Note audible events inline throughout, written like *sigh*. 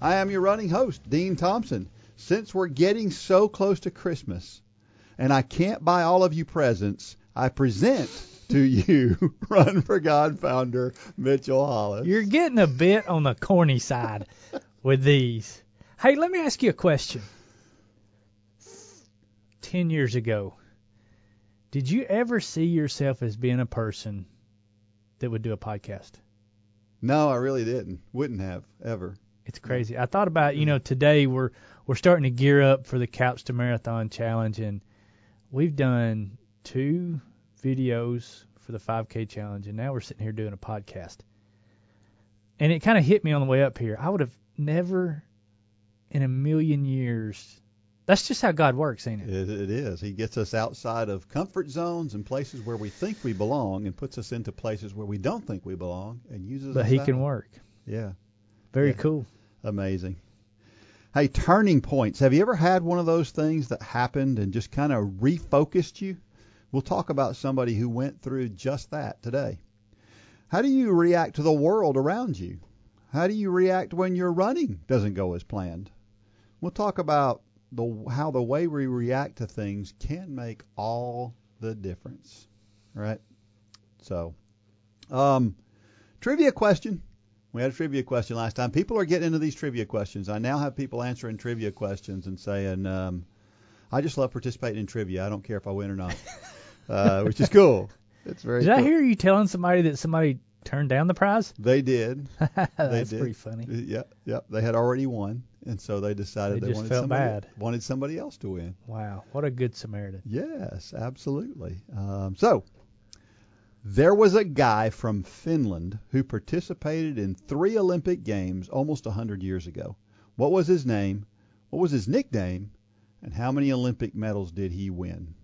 I am your running host, Dean Thompson. Since we're getting so close to Christmas and I can't buy all of you presents, I present to *laughs* you *laughs* Run for God founder Mitchell Hollis. You're getting a bit on the corny side *laughs* with these. Hey, let me ask you a question. Ten years ago, did you ever see yourself as being a person that would do a podcast? No, I really didn't. Wouldn't have ever. It's crazy. I thought about, you know, today we're we're starting to gear up for the Couch to Marathon challenge and we've done two videos for the 5K challenge and now we're sitting here doing a podcast. And it kind of hit me on the way up here. I would have never in a million years. That's just how God works, ain't it? It, it is. He gets us outside of comfort zones and places where we think we belong and puts us into places where we don't think we belong and uses But he out. can work. Yeah. Very Yeah. cool. Amazing. Hey, turning points. Have you ever had one of those things that happened and just kind of refocused you? We'll talk about somebody who went through just that today. How do you react to the world around you? How do you react when your running doesn't go as planned? We'll talk about the how the way we react to things can make all the difference. Right? So, um, trivia question. We had a trivia question last time. People are getting into these trivia questions. I now have people answering trivia questions and saying, um, "I just love participating in trivia. I don't care if I win or not," *laughs* uh, which is cool. It's very. Did I hear you telling somebody that somebody turned down the prize? They did. *laughs* That's did. pretty funny. Yeah, yeah. They had already won, and so they decided They they, just wanted felt somebody bad. wanted somebody else to win. Wow, what a good Samaritan. Yes, absolutely. Um, so there was a guy from Finland who participated in three Olympic Games almost a hundred years ago. What was his name? What was his nickname? And how many Olympic medals did he win?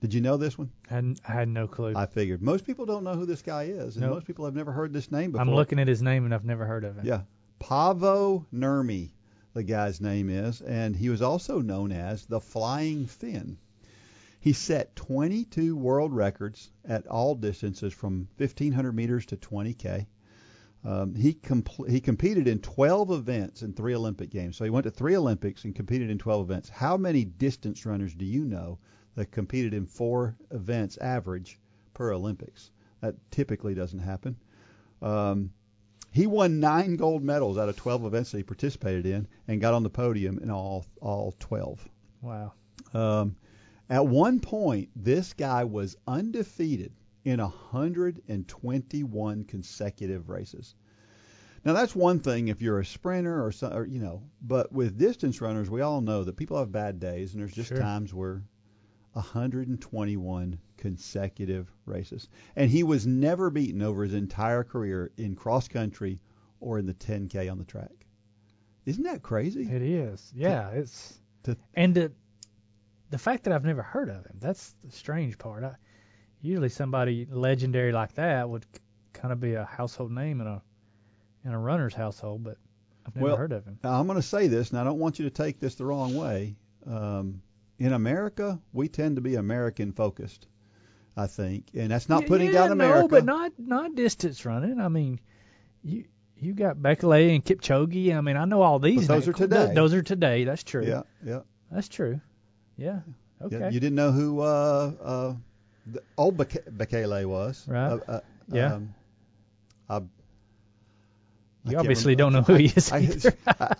Did you know this one? I had, I had no clue. I figured most people don't know who this guy is, and Nope. most people have never heard this name before. I'm looking at his name and I've never heard of him. Yeah, Paavo Nurmi, the guy's name is, and he was also known as the Flying Finn. He set 22 world records at all distances from 1500 meters to 20k. Um, he compl- he competed in 12 events in three Olympic games. So he went to three Olympics and competed in 12 events. How many distance runners do you know that competed in four events average per Olympics? That typically doesn't happen. Um, he won nine gold medals out of 12 events that he participated in and got on the podium in all all 12. Wow. Um, at one point, this guy was undefeated in 121 consecutive races. Now that's one thing if you're a sprinter or, so, or you know, but with distance runners, we all know that people have bad days, and there's just Sure. times where 121 consecutive races, and he was never beaten over his entire career in cross country or in the 10k on the track. Isn't that crazy? It is. Yeah, it's to- and the the fact that I've never heard of him. That's the strange part. I, usually somebody legendary like that would kind of be a household name in a in a runner's household, but I've never Well, heard of him. Now, I'm going to say this, and I don't want you to take this the wrong way. Um, in America, we tend to be American focused, I think, and that's not Yeah, putting yeah, down America. No, but not not distance running. I mean, you you got Bekele and Kipchoge. I mean, I know all these. But those names. are today. Th- Those are today. That's true. Yeah, yeah. That's true. Yeah. Okay. yeah. You didn't know who uh, uh, the old Beke- Bekele was, Right. Uh, uh, Yeah. Um, I, I you can't obviously don't know who he is *laughs* I. I,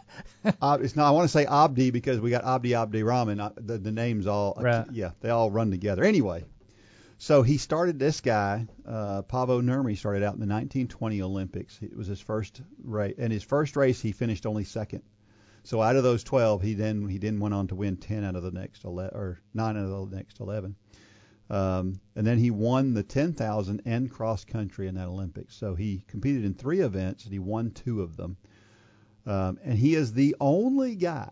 I, it's not. I want to say Abdi because we got Abdi Abdi Rahman. I, the, the names all, Right. yeah, they all run together. Anyway, so he started this guy, uh, Paavo Nurmi, started out in the 1920 Olympics. It was his first race, and his first race he finished only second. So out of those 12, he then he then went on to win 10 out of the next 11 or nine out of the next 11. Um, and then he won the 10,000 and cross country in that Olympics. So he competed in three events and he won two of them. Um, and he is the only guy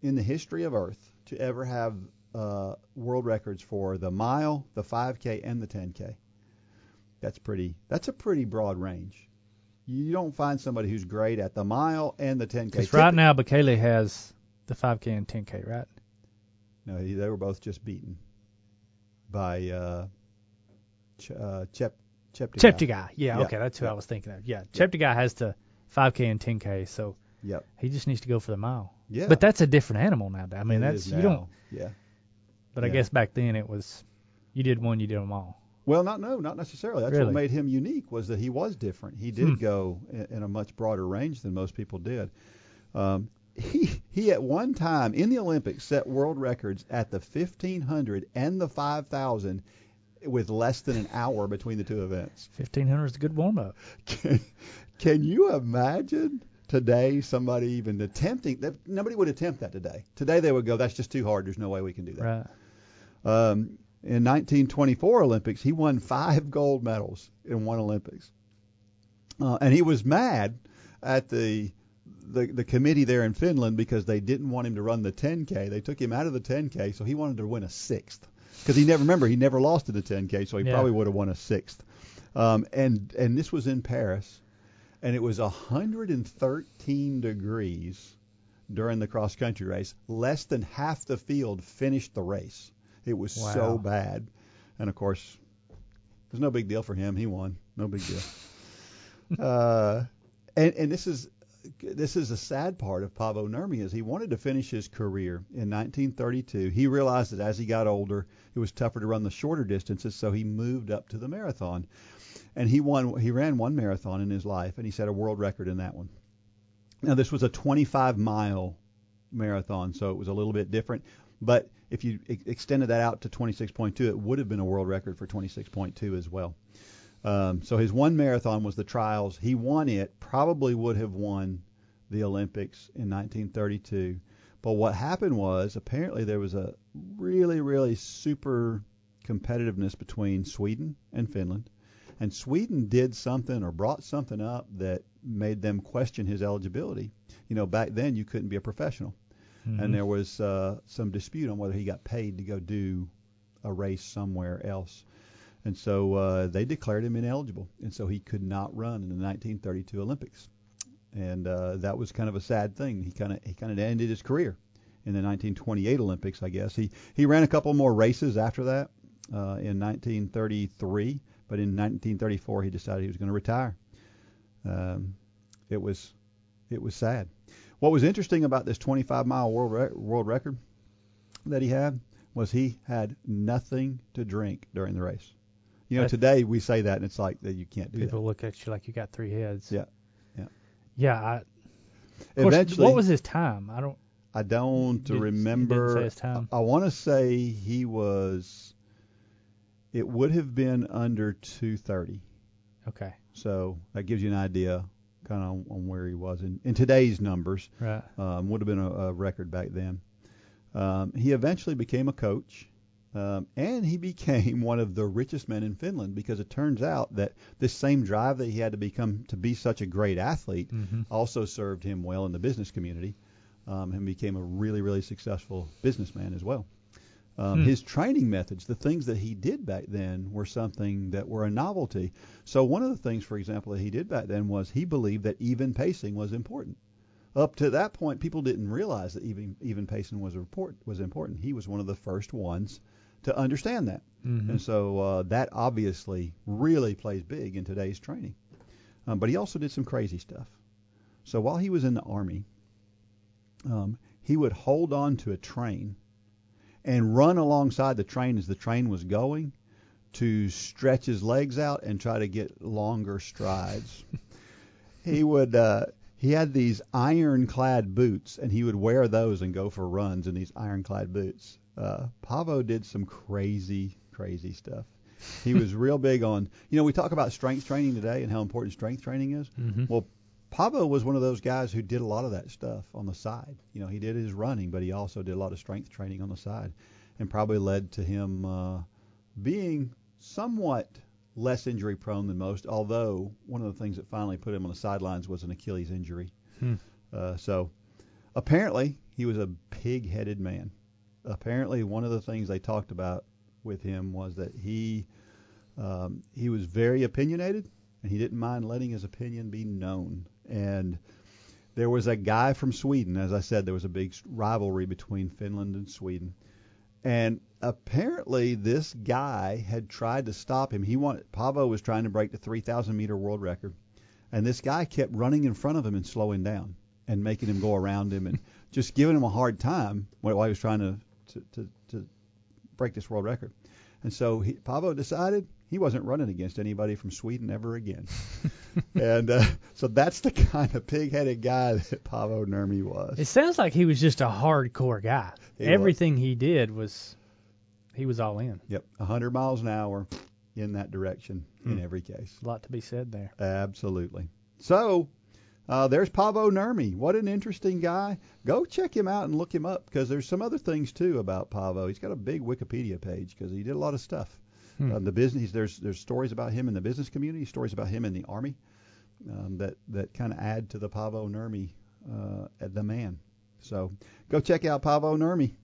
in the history of Earth to ever have uh, world records for the mile, the 5K, and the 10K. That's pretty. That's a pretty broad range. You don't find somebody who's great at the mile and the 10K. Because right now, Bekele has the 5K and 10K, right? No, he, they were both just beaten by uh, Ch- uh, Chep Cheptegei. Cheptegei. Yeah, Yeah. okay, that's who Yeah. I was thinking of. Yeah, Cheptegei has the 5K and 10K, so Yep. he just needs to go for the mile. Yeah. But that's a different animal now. I mean, It that's you don't. Yeah. But I guess back then it was, you did one, you did them all. Well, not no, not necessarily. That's Really? what made him unique was that he was different. He did Hmm. go in, in a much broader range than most people did. Um, he he at one time in the Olympics set world records at the 1500 and the 5000 with less than an hour between the two events. 1500 is a good warm up. Can, can you imagine today somebody even attempting that? Nobody would attempt that today. Today they would go, "That's just too hard. There's no way we can do that." Right. Um, in 1924 Olympics, he won five gold medals in one Olympics, uh, and he was mad at the, the the committee there in Finland because they didn't want him to run the 10k. They took him out of the 10k, so he wanted to win a sixth because he never remember he never lost in the 10k, so he Yeah. probably would have won a sixth. Um, and and this was in Paris, and it was 113 degrees during the cross country race. Less than half the field finished the race. It was Wow. so bad. And of course, it was no big deal for him. He won. No big deal. *laughs* uh, and, and this is this is a sad part of Paavo Nurmi is he wanted to finish his career in 1932. He realized that as he got older, it was tougher to run the shorter distances, so he moved up to the marathon. And he won. He ran one marathon in his life, and he set a world record in that one. Now this was a 25 mile marathon, so it was a little bit different. But if you ex- extended that out to 26.2, it would have been a world record for 26.2 as well. Um, so his one marathon was the trials. He won it. Probably would have won the Olympics in 1932. But what happened was apparently there was a really, really super competitiveness between Sweden and Finland. And Sweden did something or brought something up that made them question his eligibility. You know, back then you couldn't be a professional Mhm. and there was uh, some dispute on whether he got paid to go do a race somewhere else. And so uh, they declared him ineligible, and so he could not run in the 1932 Olympics. And uh, that was kind of a sad thing. He kind of he kind of ended his career in the 1928 Olympics, I guess. He he ran a couple more races after that uh, in 1933, but in 1934 he decided he was going to retire. Um, it was it was sad. What was interesting about this 25 mile world world record that he had was he had nothing to drink during the race. You know, That- today we say that and it's like that you can't do People look at you like you got three heads. Yeah, yeah. Yeah. I, that. course, Eventually, what was his time? I don't. I don't Did- remember. say his time? I, want to say he was. It would have been under 230. Okay. So that gives you an idea, kind of on, on where he was in, in today's numbers. Right. um, would have been a, a record back then. Um, he eventually became a coach, um, and he *laughs* became one of the richest men in Finland because it turns out that this same drive that he had to become to be such a great athlete hmm also served him well in the business community, um, and became a really really successful businessman as well. Um, Hmm. His training methods, the things that he did back then, were something that were a novelty. So one of the things, for example, that he did back then was he believed that even pacing was important. Up to that point, people didn't realize that even even pacing was report, was important. He was one of the first ones to understand that, hmm and so uh, that obviously really plays big in today's training. Um, but he also did some crazy stuff. So while he was in the army, um, he would hold on to a train and run alongside the train as the train was going to stretch his legs out and try to get longer strides. *laughs* he would uh, he had these ironclad boots and he would wear those and go for runs in these ironclad boots. Uh, Paavo did some crazy crazy stuff. He was *laughs* real big on you know we talk about strength training today and how important strength training is. hmm Well, Paavo was one of those guys who did a lot of that stuff on the side. You know, he did his running, but he also did a lot of strength training on the side, and probably led to him uh, being somewhat less injury prone than most. Although one of the things that finally put him on the sidelines was an Achilles injury. Hmm. Uh, so apparently he was a pig-headed man. Apparently, one of the things they talked about with him was that he um, he was very opinionated and he didn't mind letting his opinion be known. And there was a guy from Sweden, as I said, there was a big rivalry between Finland and Sweden. And apparently, this guy had tried to stop him. He wanted Paavo was trying to break the 3,000 meter world record, and this guy kept running in front of him and slowing down and making him go around him and *laughs* just giving him a hard time while he was trying to to, to, to break this world record. And so he, Paavo decided he wasn't running against anybody from Sweden ever again. *laughs* and uh, so that's the kind of pig-headed guy *laughs* that Paavo Nurmi was. It sounds like he was just a hardcore guy. He Everything he did was he was all in. Yep, 100 miles an hour in that direction in Hmm. every case. A lot to be said there. Absolutely. So uh, there's Paavo Nurmi. What an interesting guy. Go check him out and look him up because there's some other things too about Paavo. He's got a big Wikipedia page because he did a lot of stuff. Hmm. Um, the business there's there's stories about him in the business community, stories about him in the army um, that that kind of add to the Paavo Nurmi uh, the man. So go check out Paavo Nurmi.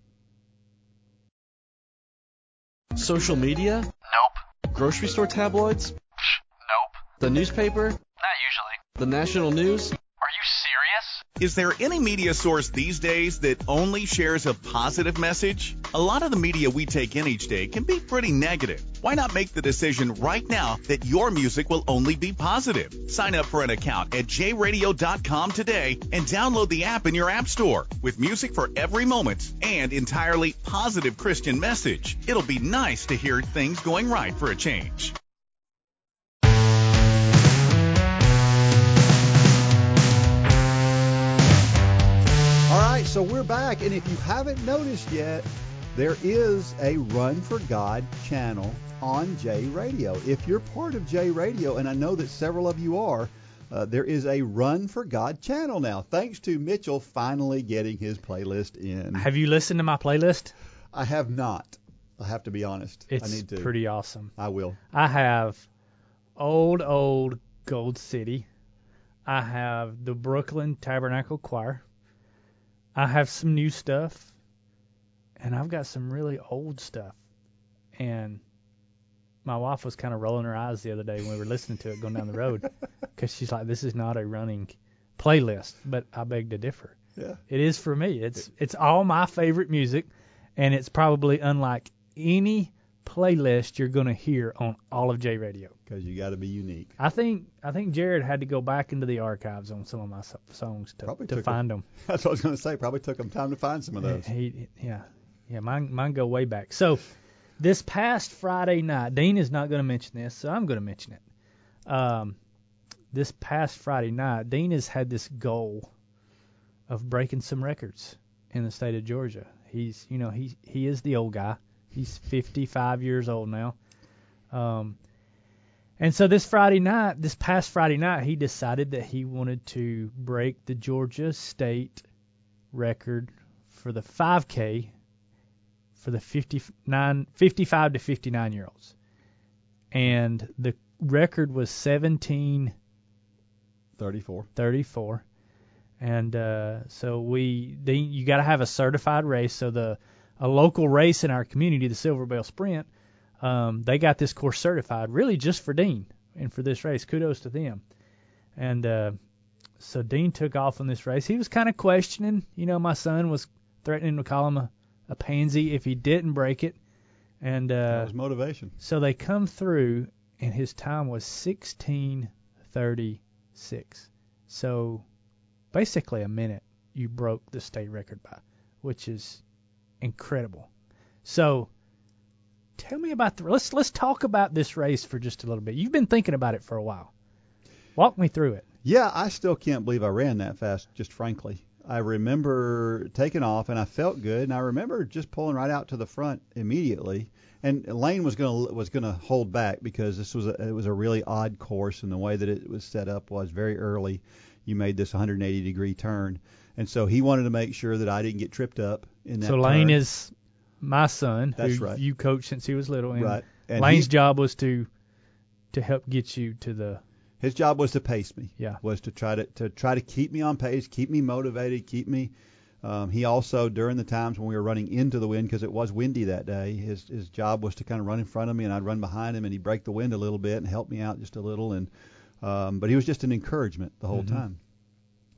Social media? Nope. Grocery store tabloids? Nope. The newspaper? Not usually. The national news? Is there any media source these days that only shares a positive message? A lot of the media we take in each day can be pretty negative. Why not make the decision right now that your music will only be positive? Sign up for an account at jradio.com today and download the app in your app store with music for every moment and entirely positive Christian message. It'll be nice to hear things going right for a change. Right, so we're back, and if you haven't noticed yet, there is a Run for God channel on J Radio. If you're part of J Radio, and I know that several of you are, uh, there is a Run for God channel now, thanks to Mitchell finally getting his playlist in. Have you listened to my playlist? I have not. I have to be honest. It's I need to. pretty awesome. I will. I have old, old Gold City. I have the Brooklyn Tabernacle Choir. I have some new stuff. And I've got some really old stuff. And my wife was kind of rolling her eyes the other day when we were listening to it going down the road *laughs* because she's like, this is not a running playlist. But I beg to differ. Yeah. It is for me. It's it's all my favorite music, and it's probably unlike any playlist you're gonna hear on all of J Radio. Because you got to be unique. I think I think Jared had to go back into the archives on some of my so- songs to Probably to find them. *laughs* That's what I was going to say. Probably took him time to find some of those. He, yeah, yeah, mine mine go way back. So this past Friday night, Dean is not going to mention this, so I'm going to mention it. Um, this past Friday night, Dean has had this goal of breaking some records in the state of Georgia. He's, you know, he he is the old guy. He's 55 years old now. Um, and so this Friday night, this past Friday night, he decided that he wanted to break the Georgia state record for the 5K for the 59, 55 to 59 year olds. And the record was 1734. 34. And uh, so we, they, you got to have a certified race. So the a local race in our community, the Silver Bell Sprint, um, they got this course certified really just for Dean and for this race. Kudos to them. And uh, so Dean took off on this race. He was kind of questioning. You know, my son was threatening to call him a, a pansy if he didn't break it. And That uh, was motivation. so they come through, and his time was 1636. So basically a minute you broke the state record by, which is incredible. So tell me about the let's let's talk about this race for just a little bit. You've been thinking about it for a while. Walk me through it. Yeah, I still can't believe I ran that fast, just frankly. I remember taking off and I felt good and I remember just pulling right out to the front immediately. And Lane was going to was going to hold back because this was a, it was a really odd course and the way that it was set up was very early. You made this 180 degree turn. And so he wanted to make sure that I didn't get tripped up in that So Lane turn. is my son, That's who right. you coached since he was little, and right. And Lane's he- job was to to help get you to the his job was to pace me. Yeah. Was to try to to try to keep me on pace, keep me motivated, keep me Um, he also, during the times when we were running into the wind, because it was windy that day, his his job was to kind of run in front of me, and I'd run behind him, and he'd break the wind a little bit and help me out just a little. And um, but he was just an encouragement the whole Mhm. time.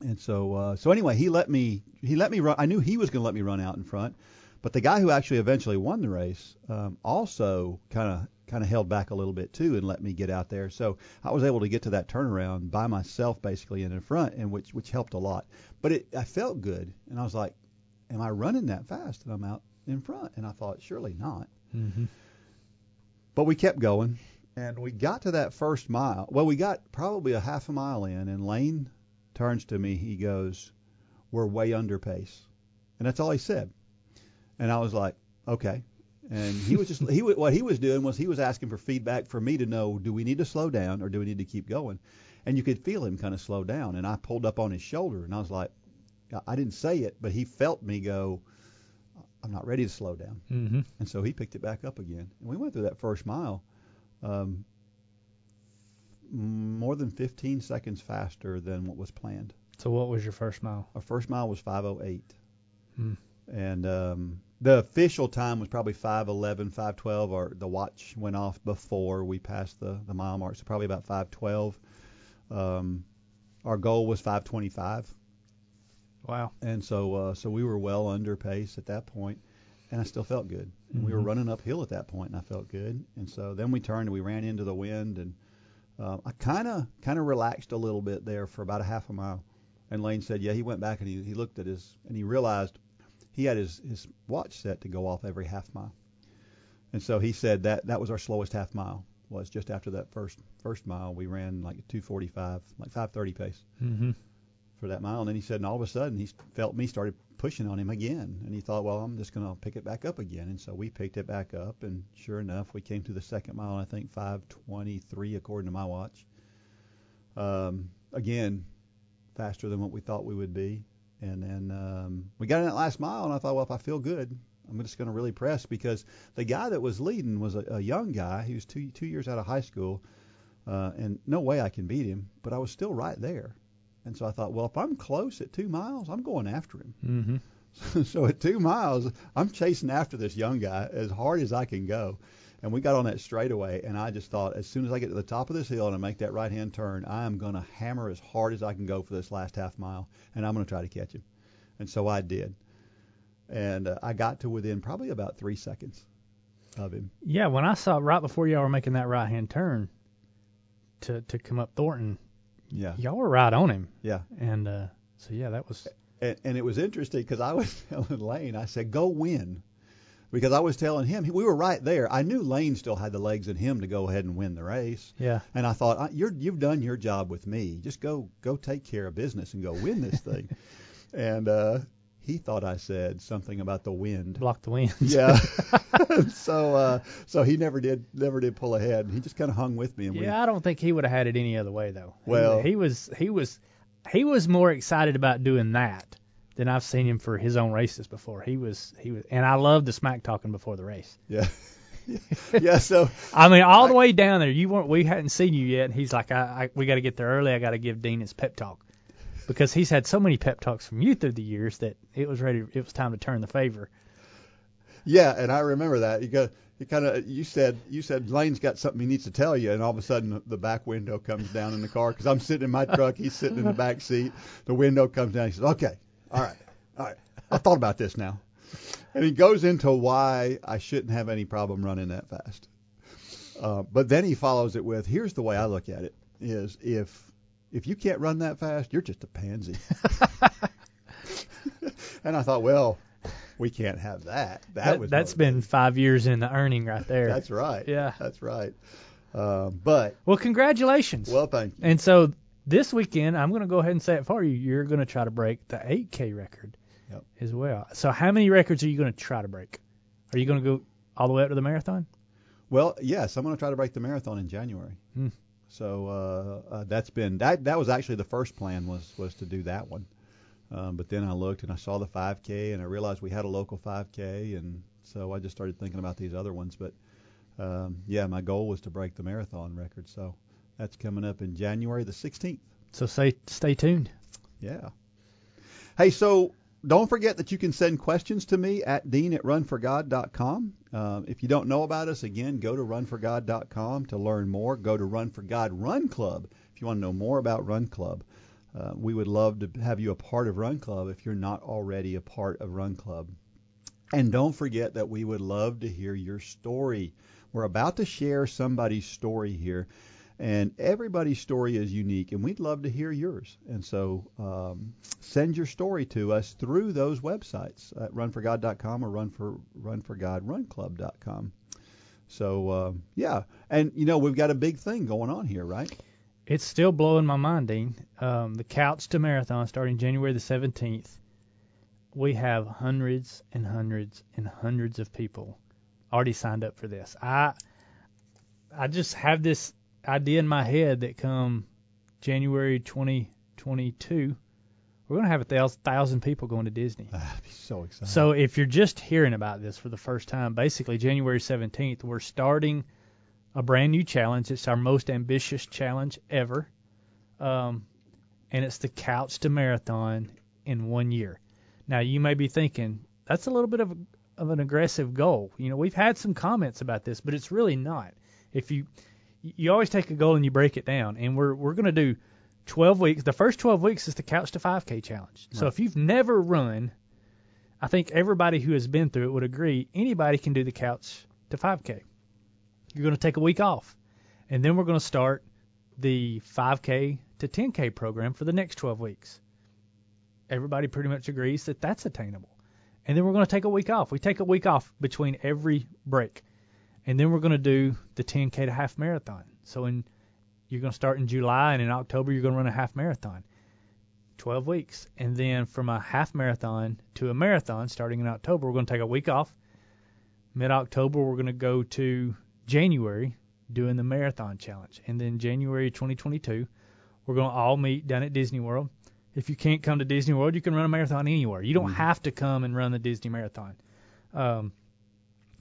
And so uh, so anyway, he let me he let me run. I knew he was going to let me run out in front, but the guy who actually eventually won the race um, also kind of kind of held back a little bit too and let me get out there. So I was able to get to that turnaround by myself basically and in front, and which which helped a lot. But it I felt good, and I was like, am I running that fast? And I'm out in front, and I thought surely not. Mm-hmm. But we kept going, and we got to that first mile. Well, we got probably a half a mile in, and Lane turns to me. He goes, "We're way under pace," and that's all he said. And I was like, "Okay." And he was just he what he was doing was he was asking for feedback for me to know do we need to slow down or do we need to keep going, and you could feel him kind of slow down. And I pulled up on his shoulder, and I was like, I- I didn't say it, but he felt me go. I'm not ready to slow down. Mm-hmm. And so he picked it back up again. And we went through that first mile um, more than 15 seconds faster than what was planned. So what was your first mile? Our first mile was 5:08, Hmm. and um, the official time was probably 5:11, 5:12. Or the watch went off before we passed the the mile mark, so probably about 5:12. Um, our goal was 5:25. Wow. And so uh, so we were well under pace at that point, and I still felt good. And we were Mhm. running uphill at that point, and I felt good. And so then we turned and we ran into the wind, and uh, I kind of kind of relaxed a little bit there for about a half a mile. And Lane said, yeah, he went back and he, he looked at his and he realized he had his his watch set to go off every half mile. And so he said that that was our slowest half mile was just after that first first mile we ran like a 245 like 530 pace Mm-hmm. for that mile. And then he said, and all of a sudden he felt me started pushing on him again. And he thought, well, I'm just going to pick it back up again. And so we picked it back up. And sure enough, we came to the second mile, I think 523 according to my watch. Um, again, faster than what we thought we would be. And then um, we got in that last mile, and I thought, well, if I feel good, I'm just going to really press because the guy that was leading was a, a young guy. He was two two years out of high school, uh, and no way I can beat him. But I was still right there. And so I thought, well, if I'm close at two miles, I'm going after him. Mm-hmm. *laughs* so at two miles, I'm chasing after this young guy as hard as I can go. And we got on that straightaway, and I just thought, as soon as I get to the top of this hill and I make that right hand turn, I am going to hammer as hard as I can go for this last half mile, and I'm going to try to catch him. And so I did. And uh, I got to within probably about three seconds of him. Yeah, when I saw right before y'all were making that right hand turn to to come up Thornton, Yeah. y'all were right on him. Yeah. And uh, so yeah, that was And, and it was interesting because I was *laughs* telling Lane, I said, go win. Because I was telling him, we were right there. I knew Lane still had the legs in him to go ahead and win the race. yeah. And I thought, "I- you're, you've done your job with me. Just go, go take care of business and go win this thing. *laughs* and uh, he thought I said something about the wind. Block the wind. *laughs* Yeah. *laughs* so, uh, so he never did, never did pull ahead. He just kind of hung with me. And we, Yeah, I don't think he would have had it any other way though. Well- he, was he was he was more excited about doing that than I've seen him for his own races before. He was he was, and I love the smack talking before the race. yeah. *laughs* yeah. So, I mean, all the way down there, you weren't we hadn't seen you yet, and he's like, I, I we got to get there early. I got to give Dean his pep talk because he's had so many pep talks from you through the years that it was ready. It was time to turn the favor. Yeah, and I remember that. You go, you kind of, you said, you said Lane's got something he needs to tell you, and all of a sudden the back window comes down in the car because I'm sitting in my truck, he's sitting in the back seat. The window comes down. He says, "Okay, all right, all right, I thought about this now," and he goes into why I shouldn't have any problem running that fast. Uh, but then he follows it with, "Here's the way I look at it: is if if you can't run that fast, you're just a pansy." *laughs* *laughs* and I thought, well, we can't have that. That, That, was that's been five years in the earning right there. That's right. Yeah. That's right. Um, but well, congratulations. well, thank you. And so this weekend, I'm going to go ahead and say it for you. You're going to try to break the 8K record Yep. as well. So how many records are you going to try to break? Are you going to go all the way up to the marathon? Well, yes, I'm going to try to break the marathon in January. Hmm. So uh, uh, that's been that. That was actually the first plan was was to do that one. Um, but then I looked and I saw the 5K and I realized we had a local 5K and so I just started thinking about these other ones. But um, yeah, my goal was to break the marathon record. So that's coming up in January the 16th. So say stay tuned. Yeah. Hey, so don't forget that you can send questions to me at dean at runforgod.com. Um, if you don't know about us, again, go to runforgod.com to learn more. Go to Run for God Run Club if you want to know more about Run Club. Uh, we would love to have you a part of Run Club if you're not already a part of Run Club. And don't forget that we would love to hear your story. We're about to share somebody's story here, and everybody's story is unique, and we'd love to hear yours. And so um, send your story to us through those websites at runforgod.com or run for runforgodrunclub.com. So uh, yeah, and you know we've got a big thing going on here, right? It's still blowing my mind, Dean. Um, the Couch to Marathon starting January the 17th. We have hundreds and hundreds and hundreds of people already signed up for this. I I just have this idea in my head that come January 2022, we're going to have a thousand, thousand people going to Disney. That'd be so exciting. So if you're just hearing about this for the first time, basically January 17th, we're starting a brand new challenge. It's our most ambitious challenge ever, um, and it's the Couch to Marathon in one year. Now you may be thinking that's a little bit of a, of an aggressive goal. You know, we've had some comments about this, but it's really not. If you you always take a goal and you break it down, and we're we're going to do 12 weeks. The first 12 weeks is the Couch to 5K challenge. So if you've never run, I think everybody who has been through it would agree anybody can do the Couch to 5K. You're going to take a week off, and then we're going to start the 5K to 10K program for the next 12 weeks. Everybody pretty much agrees that that's attainable. And then we're going to take a week off. We take a week off between every break. And then we're going to do the 10K to half marathon. So in you're going to start in July and in October you're going to run a half marathon. 12 weeks. And then from a half marathon to a marathon starting in October, we're going to take a week off. Mid October, we're going to go to January doing the marathon challenge. And then January 2022, we're going to all meet down at Disney World. If you can't come to Disney World, you can run a marathon anywhere. You don't have to come and run the Disney Marathon. Um,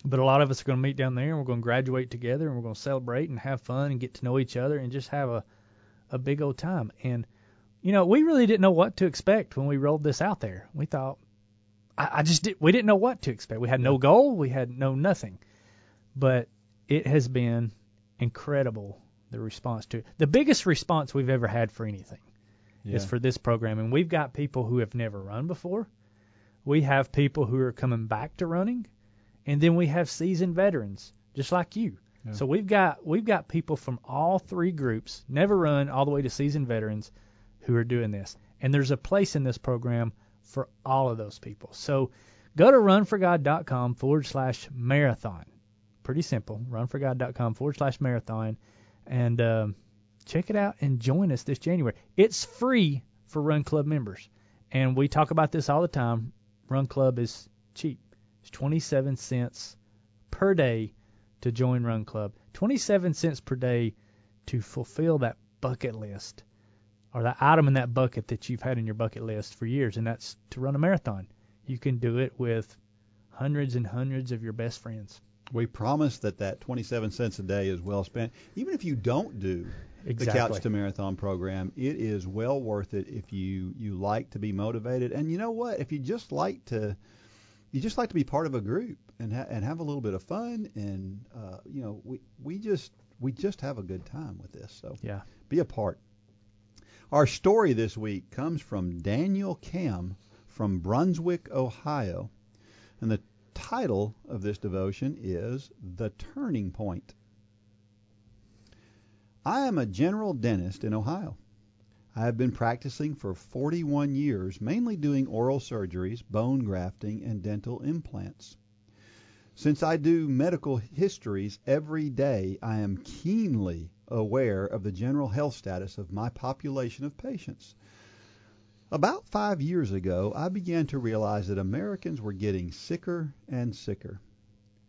but a lot of us are going to meet down there and we're going to graduate together and we're going to celebrate and have fun and get to know each other and just have a, a big old time. And, you know, we really didn't know what to expect when we rolled this out there. We thought, I, I just did, we didn't know what to expect. We had no goal, we had no nothing. But it has been incredible the response to it. The biggest response we've ever had for anything is for this program. And we've got people who have never run before. We have people who are coming back to running, and then we have seasoned veterans, just like you. Yeah. So we've got we've got people from all three groups, never run, all the way to seasoned veterans, who are doing this. And there's a place in this program for all of those people. So go to runforgod.com forward slash marathon. Pretty simple. Runforgod.com forward slash marathon, and um, check it out and join us this January. It's free for Run Club members, and we talk about this all the time. Run Club is cheap. It's 27 cents per day to join Run Club. 27 cents per day to fulfill that bucket list or that item in that bucket that you've had in your bucket list for years, and that's to run a marathon. You can do it with hundreds and hundreds of your best friends. We promise that that 27 cents a day is well spent. Even if you don't do the Couch to Marathon program, it is well worth it if you you like to be motivated. And you know what? If you just like to you just like to be part of a group and ha- and have a little bit of fun and uh, you know we we just we just have a good time with this. So Yeah. be a part. Our story this week comes from Daniel Cam from Brunswick, Ohio. And the title of this devotion is The Turning Point. I am a general dentist in Ohio. I have been practicing for 41 years, mainly doing oral surgeries, bone grafting, and dental implants. Since I do medical histories every day, I am keenly aware of the general health status of my population of patients. About five years ago, I began to realize that Americans were getting sicker and sicker.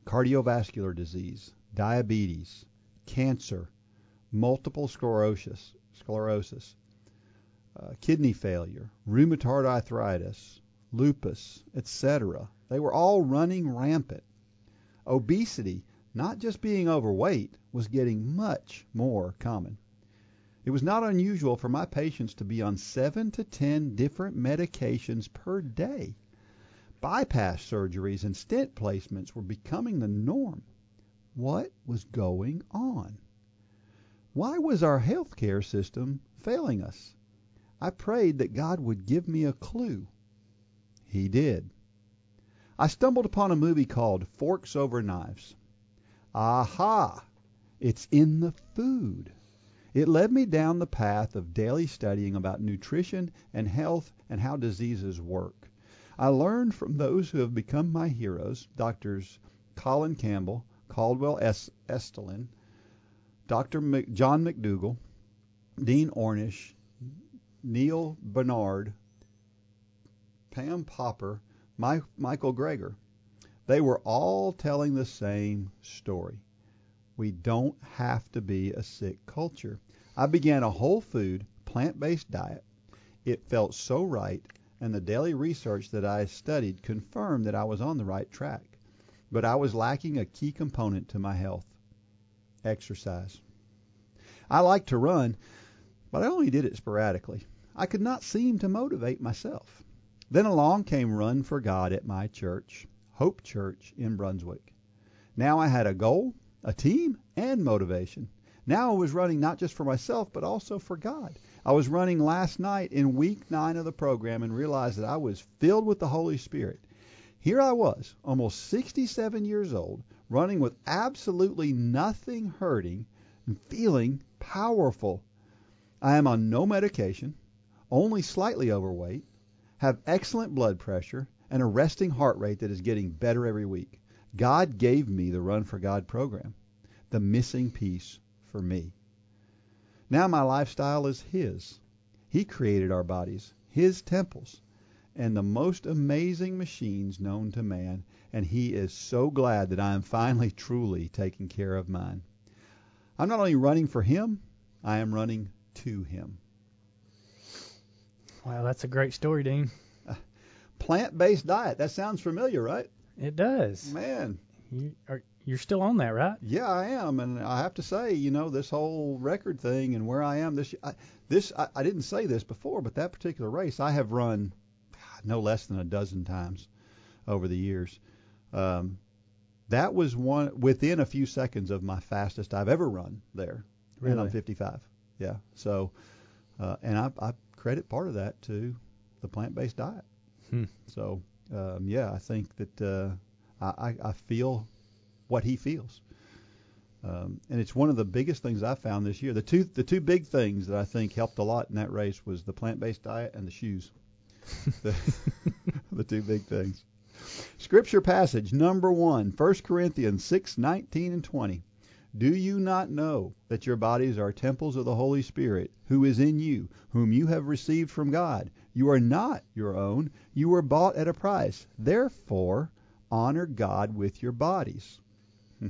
Cardiovascular disease, diabetes, cancer, multiple sclerosis, sclerosis, uh, kidney failure, rheumatoid arthritis, lupus, etc. They were all running rampant. Obesity, not just being overweight, was getting much more common. It was not unusual for my patients to be on seven to ten different medications per day. Bypass surgeries and stent placements were becoming the norm. What was going on? Why was our healthcare system failing us? I prayed that God would give me a clue. He did. I stumbled upon a movie called Forks Over Knives. Aha! It's in the food. It led me down the path of daily studying about nutrition and health and how diseases work. I learned from those who have become my heroes, Doctors Colin Campbell, Caldwell Esselstyn, Dr. Mc, John McDougall, Dean Ornish, Neal Barnard, Pam Popper, My, Michael Greger. They were all telling the same story. We don't have to be a sick culture. I began a whole food, plant based diet. It felt so right, and the daily research that I studied confirmed that I was on the right track. But I was lacking a key component to my health exercise. I liked to run, but I only did it sporadically. I could not seem to motivate myself. Then along came Run for God at my church, Hope Church in Brunswick. Now I had a goal, a team, and motivation. Now I was running not just for myself, but also for God. I was running last night in week nine of the program and realized that I was filled with the Holy Spirit. Here I was, almost 67 years old, running with absolutely nothing hurting and feeling powerful. I am on no medication, only slightly overweight, have excellent blood pressure, and a resting heart rate that is getting better every week. God gave me the Run for God program, the missing piece for me. Now my lifestyle is His. He created our bodies, His temples, and the most amazing machines known to man, and He is so glad that I am finally truly taking care of mine. I'm not only running for Him, I am running to Him. Wow, that's a great story, Dean. Plant based diet. That sounds familiar, right? It does. Man, You are you're still on that, right? Yeah, I am, and I have to say, you know, this whole record thing and where I am this I, this I, I didn't say this before, but that particular race I have run no less than a dozen times over the years. Um, that was one within a few seconds of my fastest I've ever run there. really? And I'm 55. Yeah. So, uh, and I, I credit part of that to the plant-based diet. Hmm. So, um, yeah, I think that uh, I, I feel what he feels. Um, and it's one of the biggest things I found this year. The two the two big things that I think helped a lot in that race was the plant-based diet and the shoes. *laughs* the, *laughs* the two big things. Scripture passage number one, 1 Corinthians six nineteen and 20. Do you not know that your bodies are temples of the Holy Spirit, who is in you, whom you have received from God? You are not your own. You were bought at a price. Therefore, honor God with your bodies. Hmm.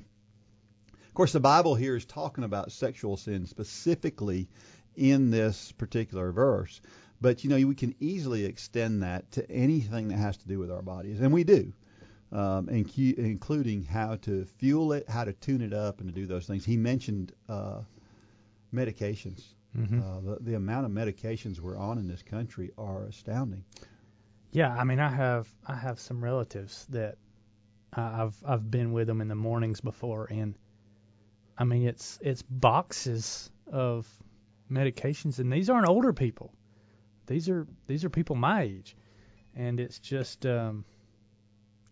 Of course, the Bible here is talking about sexual sin specifically in this particular verse. But, you know, we can easily extend that to anything that has to do with our bodies, and we do, um, incu- including how to fuel it, how to tune it up, and to do those things. He mentioned uh, medications. Mm-hmm. Uh, the, the amount of medications we're on in this country are astounding. Yeah, I mean, I have I have some relatives that I- I've I've been with them in the mornings before, and I mean, it's it's boxes of medications, and these aren't older people. These are these are people my age, and it's just um,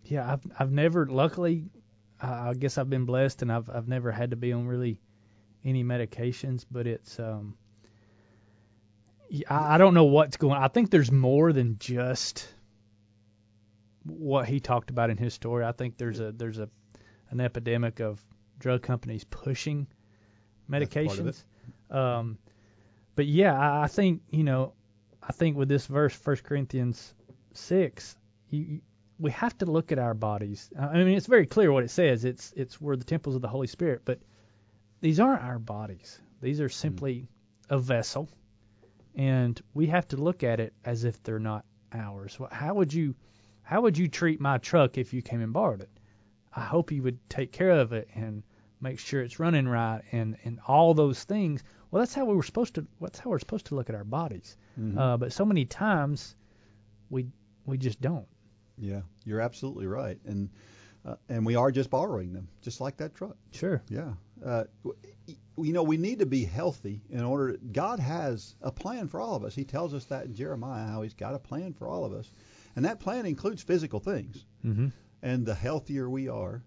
yeah, I've I've never luckily I guess I've been blessed, and I've I've never had to be on really any medications, but it's um. I I don't know what's going. I think there's more than just what he talked about in his story. I think there's a there's a an epidemic of drug companies pushing That's part of medications. Um, but yeah, I, I think you know, I think with this verse, First Corinthians six, you, you, we have to look at our bodies. I mean, it's very clear what it says. It's it's we're the temples of the Holy Spirit, but these aren't our bodies. These are simply a vessel, and we have to look at it as if they're not ours. How would you how would you treat my truck if you came and borrowed it? I hope you would take care of it and make sure it's running right, and and all those things. Well, that's how we were supposed to. That's how we're supposed to look at our bodies. Mhm. Uh, but so many times, we we just don't. Yeah, you're absolutely right, and uh, and we are just borrowing them, just like that truck. Sure. Yeah. Uh, you know, we need to be healthy in order. God has a plan for all of us. He tells us that in Jeremiah how He's got a plan for all of us, and that plan includes physical things. Mm-hmm. And the healthier we are,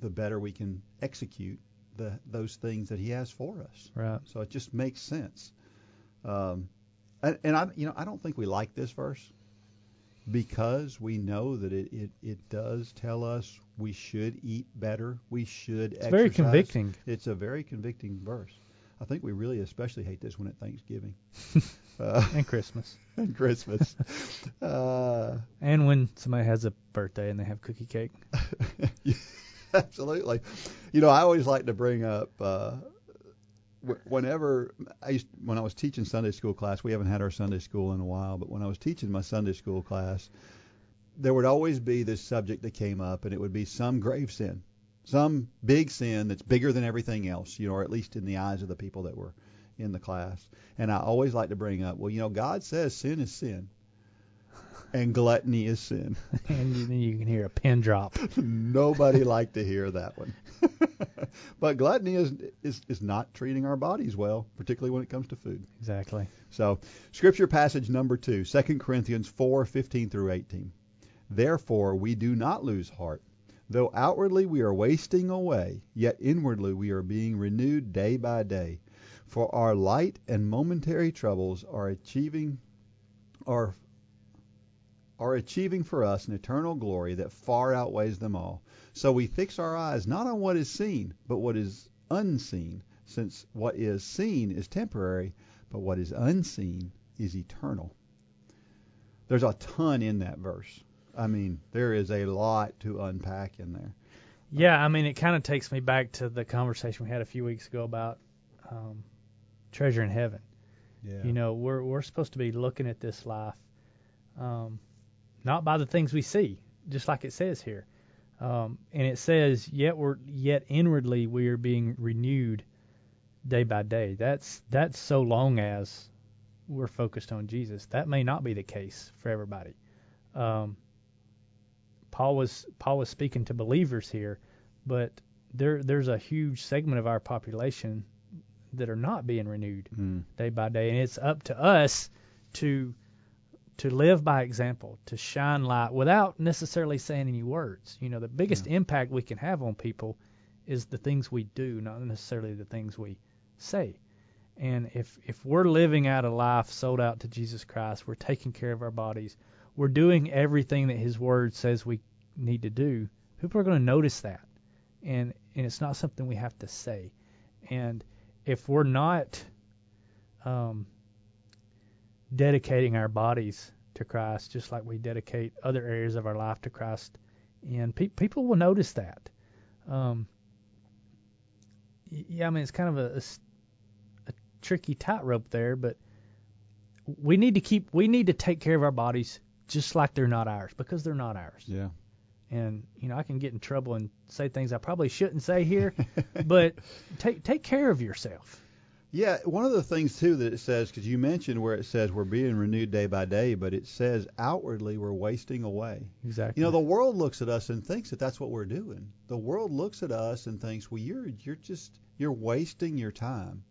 the better we can execute the those things that He has for us. Right. So it just makes sense. Um, and, and I, you know, I don't think we like this verse because we know that it, it, it does tell us we should eat better, we should It's very convicting. It's a very convicting verse. I think we really especially hate this one at Thanksgiving *laughs* uh, And Christmas. *laughs* and Christmas. *laughs* Uh, And when somebody has a birthday and they have cookie cake. Yeah, Absolutely. You know, I always like to bring up uh, whenever I used, when I was teaching Sunday school class. We haven't had our Sunday school in a while, but when I was teaching my Sunday school class, there would always be this subject that came up, and it would be some grave sin, some big sin that's bigger than everything else. You know, or at least in the eyes of the people that were in the class. And I always like to bring up, well, you know, God says sin is sin, and gluttony is sin. *laughs* and then you can hear a pin drop. *laughs* Nobody liked to hear that one. *laughs* but gluttony is, is is not treating our bodies well, particularly when it comes to food. Exactly. So, scripture passage number 2, 2 Corinthians 4:15 through 18. Therefore we do not lose heart. Though outwardly we are wasting away, yet inwardly we are being renewed day by day. For our light and momentary troubles are achieving are are achieving for us an eternal glory that far outweighs them all. So we fix our eyes not on what is seen, but what is unseen, since what is seen is temporary, but what is unseen is eternal. There's a ton in that verse. I mean, there is a lot to unpack in there. Yeah, I mean, it kind of takes me back to the conversation we had a few weeks ago about um, treasure in heaven. Yeah. You know, we're we're supposed to be looking at this life, um, not by the things we see, just like it says here. Um, and it says, yet we're yet inwardly we are being renewed day by day. That's that's so long as we're focused on Jesus. That may not be the case for everybody. Um, Paul was Paul was speaking to believers here, but there there's a huge segment of our population that are not being renewed Mm. day by day, and it's up to us to to live by example, to shine light without necessarily saying any words. You know, the biggest impact we can have on people is the things we do, not necessarily the things we say. And if if we're living out a life sold out to Jesus Christ, we're taking care of our bodies, we're doing everything that His Word says we need to do, people are going to notice that, and and it's not something we have to say. And if we're not um, dedicating our bodies to Christ, just like we dedicate other areas of our life to Christ, and pe- people will notice that. Um, yeah, I mean it's kind of a, a, a tricky tightrope there, but we need to keep we need to take care of our bodies just like they're not ours because they're not ours. Yeah. And you know I can get in trouble and say things I probably shouldn't say here, *laughs* but take take care of yourself. Yeah, one of the things too that it says, because you mentioned where it says we're being renewed day by day, but it says outwardly we're wasting away. Exactly. You know, the world looks at us and thinks that that's what we're doing. The world looks at us and thinks, well, you're you're just you're wasting your time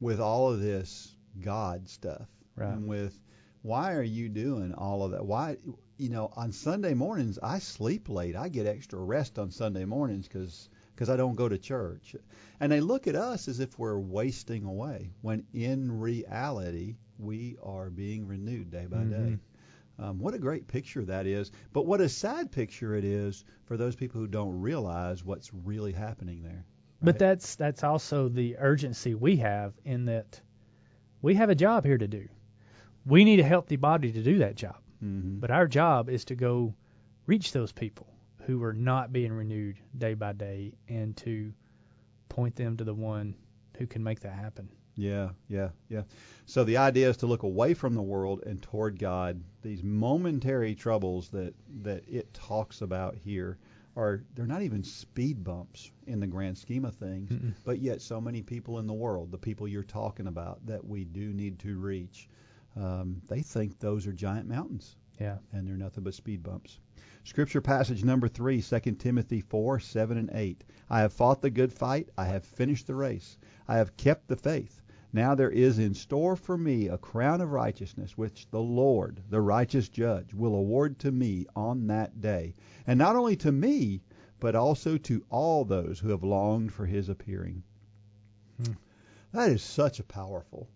with all of this God stuff, Right. and with why are you doing all of that? Why, you know, on Sunday mornings I sleep late. I get extra rest on Sunday mornings because because I don't go to church. And they look at us as if we're wasting away, when in reality we are being renewed day by day. Um, what a great picture that is. But what a sad picture it is for those people who don't realize what's really happening there. But that's that's also the urgency we have in that we have a job here to do. We need a healthy body to do that job. Mm-hmm. But our job is to go reach those people who are not being renewed day by day and to point them to the one who can make that happen. Yeah, yeah, yeah. So the idea is to look away from the world and toward God. These momentary troubles that that it talks about here are they're not even speed bumps in the grand scheme of things. Mm-mm. But yet, so many people in the world, the people you're talking about that we do need to reach, um, they think those are giant mountains Yeah. and they're nothing but speed bumps. Scripture passage number three, 2 Timothy 4, 7 and 8. I have fought the good fight. I have finished the race. I have kept the faith. Now there is in store for me a crown of righteousness, which the Lord, the righteous judge, will award to me on that day. And not only to me, but also to all those who have longed for his appearing. Hmm. That is such a powerful,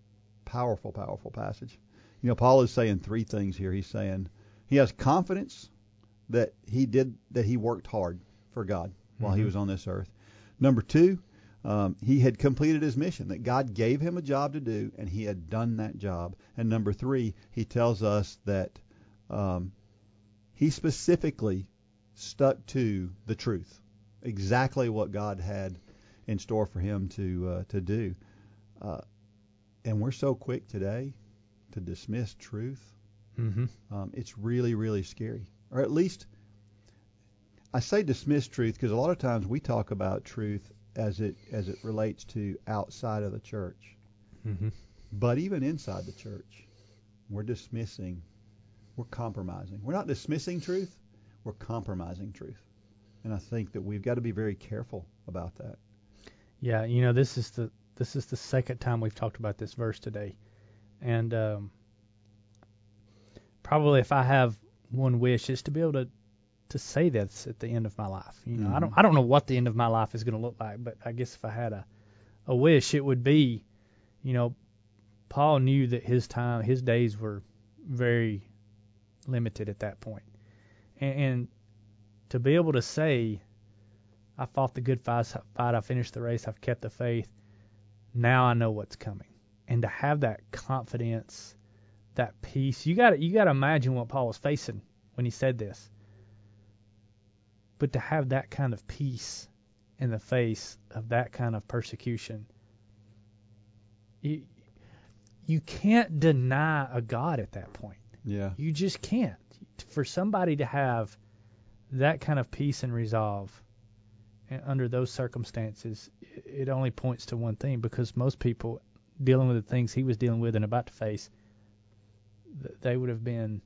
powerful, powerful passage. You know, Paul is saying three things here. He's saying he has confidence that he did that he worked hard for God while he Mhm. was on this earth. Number two, um, he had completed his mission. That God gave him a job to do, and he had done that job. And number three, he tells us that um, he specifically stuck to the truth, exactly what God had in store for him to uh, to do. Uh, and we're so quick today to dismiss truth. Mm-hmm. Um, it's really, really scary. Or at least, I say dismiss truth because a lot of times we talk about truth as it as it relates to outside of the church. Mm-hmm. But even inside the church, we're dismissing, we're compromising. We're not dismissing truth, we're compromising truth. And I think that we've got to be very careful about that. Yeah, you know, this is the this is the second time we've talked about this verse today, and um, probably if I have one wish is to be able to to say this at the end of my life. You know, I don't Mhm. I don't know what the end of my life is going to look like, but I guess if I had a a wish, it would be, you know, Paul knew that his time, his days were very limited at that point, and, and to be able to say, I fought the good fight, fight, I finished the race, I've kept the faith. Now I know what's coming, and to have that confidence, that peace, you got you got to imagine what Paul was facing when he said this. But to have that kind of peace in the face of that kind of persecution, you you can't deny a God at that point. Yeah. You just can't. For somebody to have that kind of peace and resolve and under those circumstances, it- only points to one thing because most people dealing with the things he was dealing with and about to face, they would have been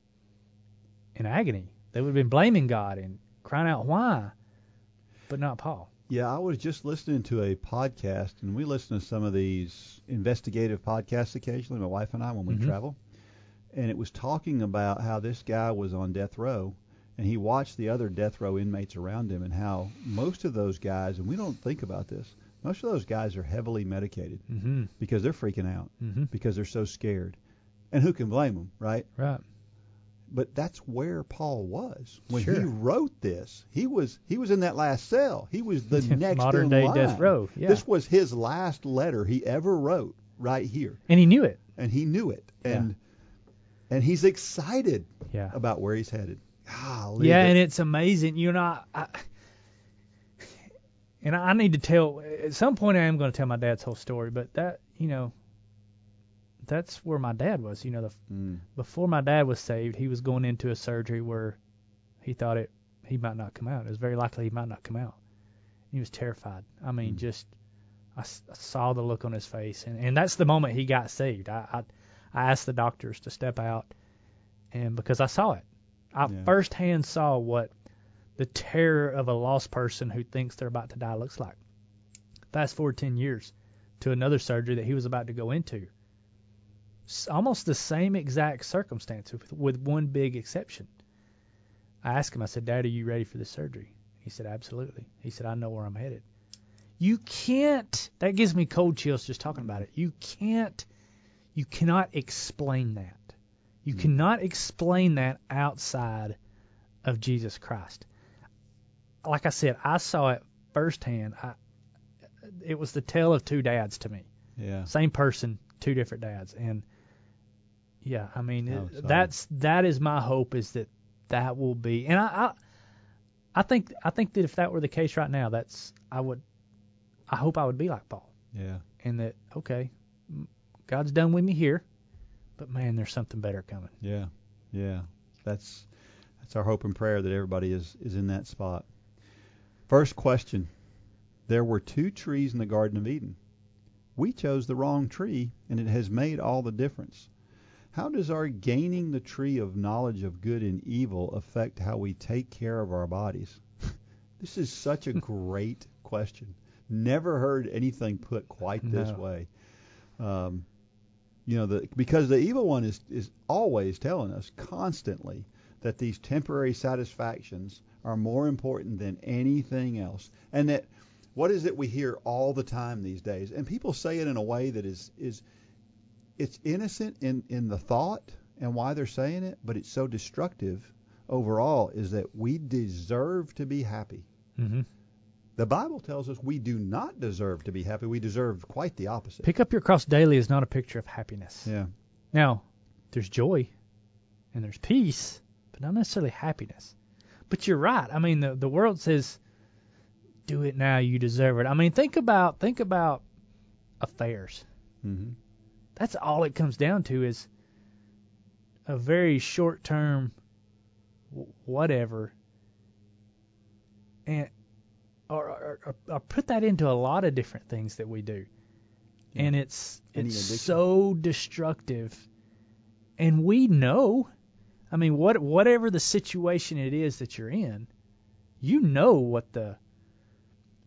in agony. They would have been blaming God and crying out, why? But not Paul. Yeah, I was just listening to a podcast, and we listen to some of these investigative podcasts occasionally, my wife and I, when we Mhm. travel. And it was talking about how this guy was on death row, and he watched the other death row inmates around him, and how most of those guys, and we don't think about this, most of those guys are heavily medicated Mm-hmm. because they're freaking out, Mm-hmm. because they're so scared. And who can blame them, right? Right. But that's where Paul was when he wrote this. He was he was in that last cell. He was the *laughs* next Modern in day line. death row. Yeah. This was his last letter he ever wrote right here, and he knew it. and he knew it. Yeah. And and he's excited Yeah. about where he's headed. Golly, Yeah, and it's amazing. You know, I, I and I need to tell at some point I am going to tell my dad's whole story, but that you know, that's where my dad was. You know, the, Mm, before my dad was saved, he was going into a surgery where he thought it he might not come out. It was very likely he might not come out. He was terrified. I mean, Mm. just I saw the look on his face, and and that's the moment he got saved. I I, I asked the doctors to step out, and because I saw it, I Yeah. firsthand saw what the terror of a lost person who thinks they're about to die looks like. Fast forward 10 years to another surgery that he was about to go into. Almost the same exact circumstance with, with one big exception. I asked him, I said, Dad, are you ready for this surgery? He said, Absolutely. He said, I know where I'm headed. You can't, that gives me cold chills just talking about it. You can't, you cannot explain that. You Mm. cannot explain that outside of Jesus Christ. Like I said, I saw it firsthand. I, it was the tale of two dads to me. yeah. Same person, two different dads, and yeah, I mean oh, it- that's that is my hope is that that will be, and I, I I think I think that if that were the case right now, that's I would I hope I would be like Paul, Yeah. and that okay, God's done with me here, but man, there's something better coming. Yeah. Yeah. That's that's our hope and prayer that everybody is is in that spot. First question. There were two trees in the Garden of Eden. We chose the wrong tree, and it has made all the difference. How does our gaining the tree of knowledge of good and evil affect how we take care of our bodies? *laughs* this is such a *laughs* great question. Never heard anything put quite this No. way. Um, you know, the, because the evil one is is always telling us constantly that these temporary satisfactions are more important than anything else, and that what is it we hear all the time these days? And people say it in a way that is is it's innocent in in the thought and why they're saying it, but it's so destructive overall. Is that we deserve to be happy. hmm The Bible tells us we do not deserve to be happy. We deserve quite the opposite. Pick up your cross daily is not a picture of happiness. Yeah. Now, there's joy and there's peace, but not necessarily happiness. But you're right. I mean, the the world says, "Do it now, you deserve it." I mean, think about think about affairs. hmm That's all it comes down to is a very short term whatever, and or, or, or, or put that into a lot of different things that we do, Yeah. and it's Any it's addiction. so destructive, and we know. I mean, what whatever the situation it is that you're in, you know what the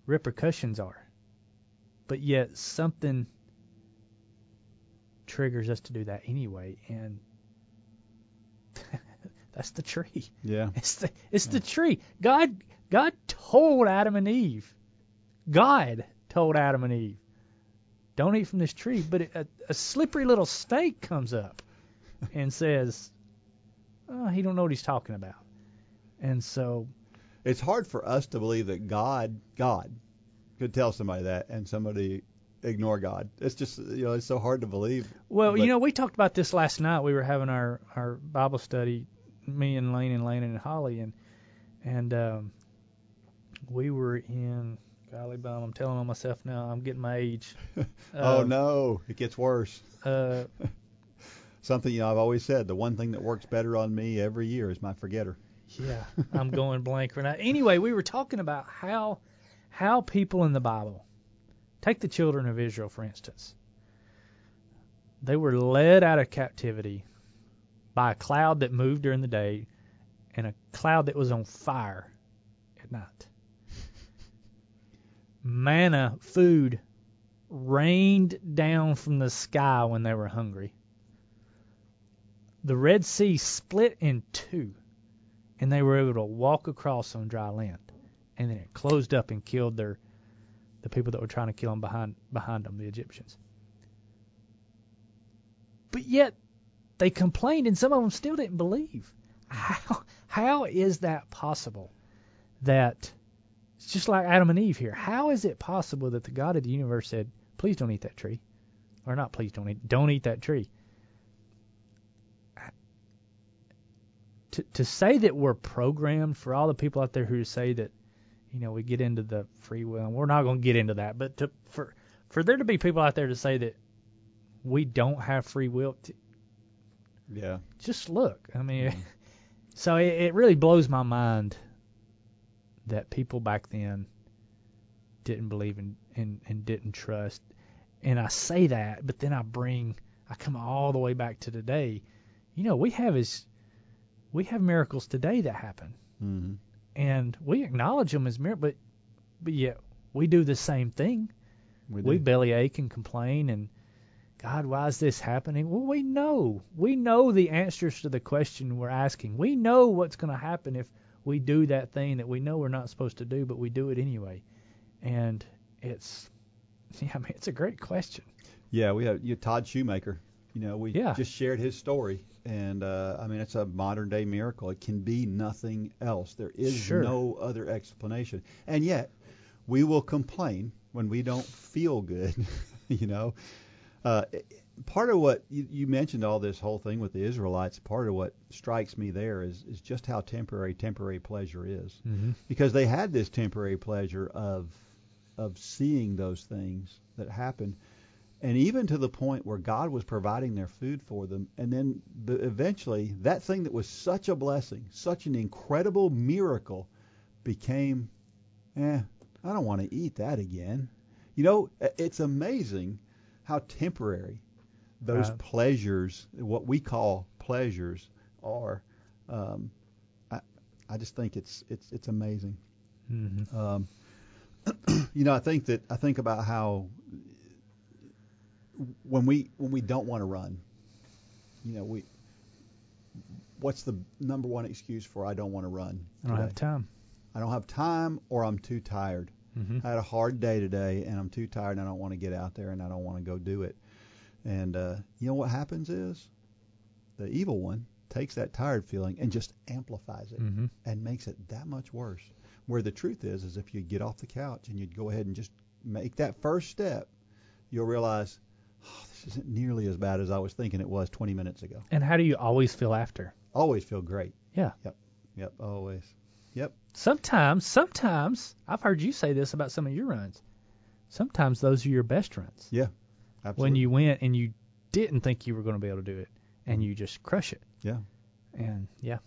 repercussions are, but yet something triggers us to do that anyway, and *laughs* that's the tree. Yeah. It's the it's the tree. God God told Adam and Eve. God told Adam and Eve, don't eat from this tree. But a, a slippery little snake comes up and says, oh, he don't know what he's talking about. And so It's hard for us to believe that God, God, could tell somebody that and somebody ignore God. It's just, you know, it's so hard to believe. Well, But- you know, we talked about this last night. We were having our our Bible study, me and Lane and Lane and Holly, and and um, we were in. Golly bum, I'm telling on myself now. I'm getting my age. *laughs* oh Um, no, it gets worse. Uh, *laughs* Something you know, I've always said, the one thing that works better on me every year is my forgetter. yeah, I'm going blank right now. Anyway, we were talking about how how people in the Bible, take the children of Israel for instance. They were led out of captivity by a cloud that moved during the day and a cloud that was on fire at night. Manna, food, rained down from the sky when they were hungry. The Red Sea split in two, and they were able to walk across on dry land. And then it closed up and killed their the people that were trying to kill him behind behind them, the Egyptians. But yet they complained, and some of them still didn't believe. How how is that possible? That it's just like Adam and Eve here. How is it possible that the God of the universe said, "Please don't eat that tree," or not, "Please don't eat don't eat that tree"? To to say that we're programmed for all the people out there who say that, you know, we get into the free will, and we're not going to get into that, but to for for there to be people out there to say that we don't have free will, t- Yeah. just look. I mean, *laughs* so it, it really blows my mind that people back then didn't believe in, in and didn't trust. And I say that, but then I bring, I come all the way back to today. You know, we have is, we have miracles today that happen, hmm and we acknowledge them as miracles, but but yet we do the same thing. We, We do. bellyache and complain and God, why is this happening? Well, we know. We know the answers to the question we're asking. We know what's going to happen if we do that thing that we know we're not supposed to do, but we do it anyway. And it's, *laughs* yeah, I mean, it's a great question. Yeah, we have you Todd Shoemaker. You know, we Yeah. just shared his story, and uh, I mean, it's a modern day miracle. It can be nothing else. There is Sure. no other explanation, and yet we will complain when we don't feel good. *laughs* you know, uh, part of what you, you mentioned all this whole thing with the Israelites. Part of what strikes me there is is just how temporary temporary pleasure is Mm-hmm. because they had this temporary pleasure of of seeing those things that happened and even to the point where God was providing their food for them and then the, eventually that thing that was such a blessing such an incredible miracle became eh, I don't want to eat that again. You know, it's amazing how temporary those Right. pleasures, what we call pleasures, are. Um, I, I just think it's it's it's amazing. Mm-hmm. Um, *clears throat* you know, I think that I think about how when we when we don't want to run, you know, we what's the number one excuse for I don't want to run? I don't have time. I don't have time or I'm too tired. Mm-hmm. I had a hard day today and I'm too tired and I don't want to get out there and I don't want to go do it. And uh, you know what happens is the evil one takes that tired feeling and just amplifies it Mm-hmm. and makes it that much worse. Where the truth is, is if you get off the couch and you'd go ahead and just make that first step, you'll realize oh, *sighs* this isn't nearly as bad as I was thinking it was 20 minutes ago. And how do you always feel after? Always feel great. Yeah. Yep. Yep. Always. Yep. Sometimes, sometimes I've heard you say this about some of your runs. Sometimes those are your best runs. Yeah. Absolutely. When you went and you didn't think you were going to be able to do it, and you just crush it. Yeah. And yeah,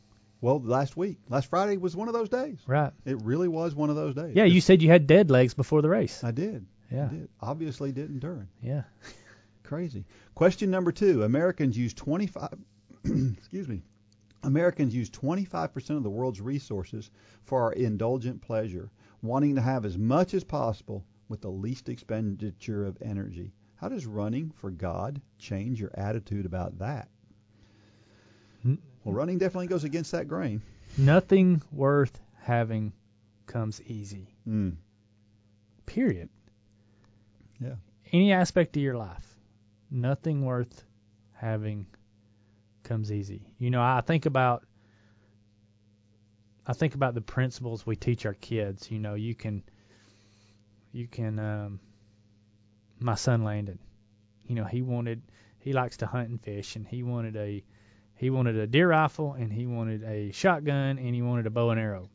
Well, last week, last Friday was one of those days. right. It really was one of those days. Yeah, you said you had dead legs before the race. I did. Yeah. I did. Obviously didn't during. Yeah. Crazy. Question number two. Americans use 25. *clears throat* excuse me. Americans use 25% of the world's resources for our indulgent pleasure, wanting to have as much as possible with the least expenditure of energy. How does running for God change your attitude about that? Well, running definitely goes against that grain. Nothing worth having comes easy. Mm. Period. Yeah. Any aspect of your life, nothing worth having comes easy. You know, I think about I think about the principles we teach our kids. You know, you can you can um my son Landon, you know, he wanted he likes to hunt and fish and he wanted a he wanted a deer rifle and he wanted a shotgun and he wanted a bow and arrow.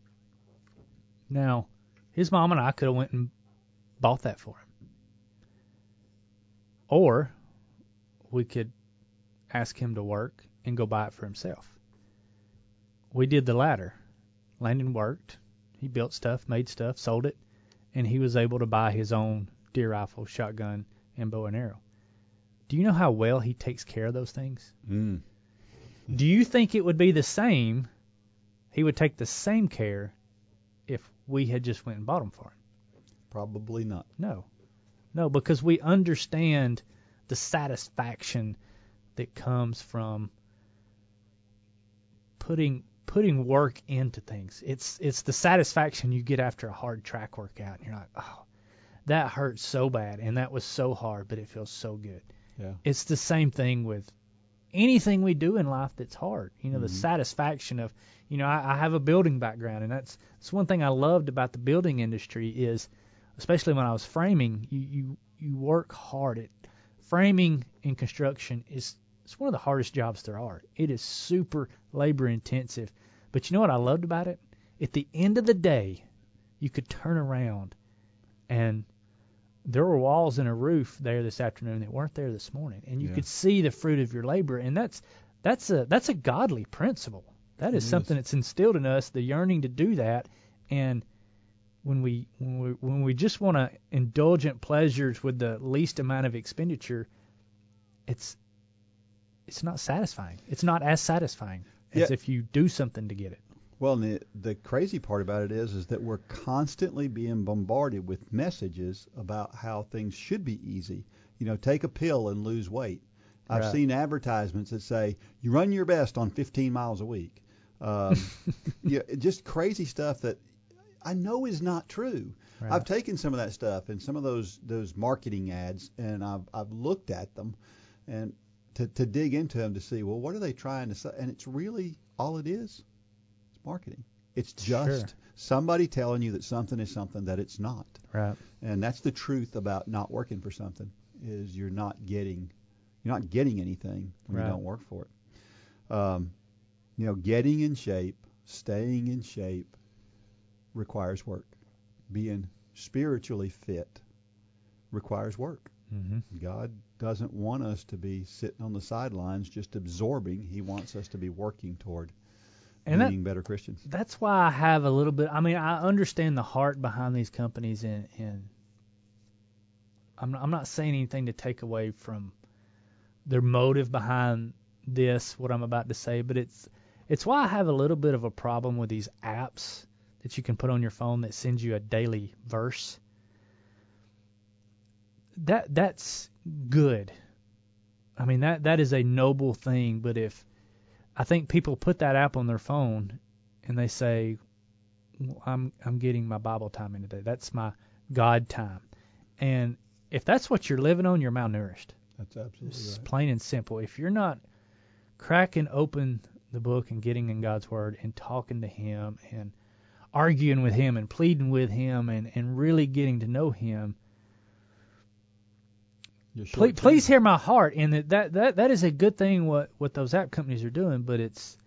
Now, his mom and I could have went and bought that for him. Or we could ask him to work and go buy it for himself. We did the latter. Landon worked, he built stuff, made stuff, sold it, and he was able to buy his own deer rifle, shotgun, and bow and arrow. Do you know how well he takes care of those things? Mm. Do you think it would be the same? He would take the same care if we had just went and bought them for him. Probably not. No. No, because we understand the satisfaction that comes from putting putting work into things. It's it's the satisfaction you get after a hard track workout and you're like, "Oh, that hurts so bad and that was so hard, but it feels so good." Yeah. It's the same thing with anything we do in life that's hard. You know, the Mhm. satisfaction of, you know, I, I have a building background, and that's that's one thing I loved about the building industry is, especially when I was framing, you you you work hard at framing and construction is it's one of the hardest jobs there are. It is super labor intensive, but you know what I loved about it? At the end of the day, you could turn around and there were walls and a roof there this afternoon that weren't there this morning, and you Yeah. could see the fruit of your labor, and that's that's a that's a godly principle. That It is is. something that's instilled in us, the yearning to do that, and when we when we when we just want to indulgent pleasures with the least amount of expenditure, it's it's not satisfying. It's not as satisfying as Yeah. if you do something to get it. Well, and the, the crazy part about it is, is that we're constantly being bombarded with messages about how things should be easy. You know, take a pill and lose weight. I've Right. seen advertisements that say you run your best on 15 miles a week. Um, *laughs* yeah, just crazy stuff that I know is not true. Right. I've taken some of that stuff and some of those those marketing ads, and I've I've looked at them, and to to dig into them to see well what are they trying to say, and it's really all it is, it's marketing. It's just Sure. somebody telling you that something is something that it's not, Right. and that's the truth about not working for something is you're not getting you're not getting anything when Right. you don't work for it. Um, you know, getting in shape, staying in shape requires work. Being spiritually fit requires work. hmm God doesn't want us to be sitting on the sidelines just absorbing. He wants us to be working toward And that- being better Christians. that's why I have a little bit. I mean, I understand the heart behind these companies, and and I'm I'm not saying anything to take away from their motive behind this, what I'm about to say, but it's it's why I have a little bit of a problem with these apps that you can put on your phone that sends you a daily verse. That that's good. I mean that that is a noble thing, but if I think people put that app on their phone and they say, "Well, I'm I'm getting my Bible time in today. That's my God time. And if that's what you're living on, you're malnourished. That's absolutely It's right. plain and simple. If you're not cracking open the book and getting in God's Word and talking to Him and arguing with Him and pleading with Him and, and really getting to know Him, please, please hear my heart. And that, that, that, that is a good thing what, what those app companies are doing, but it's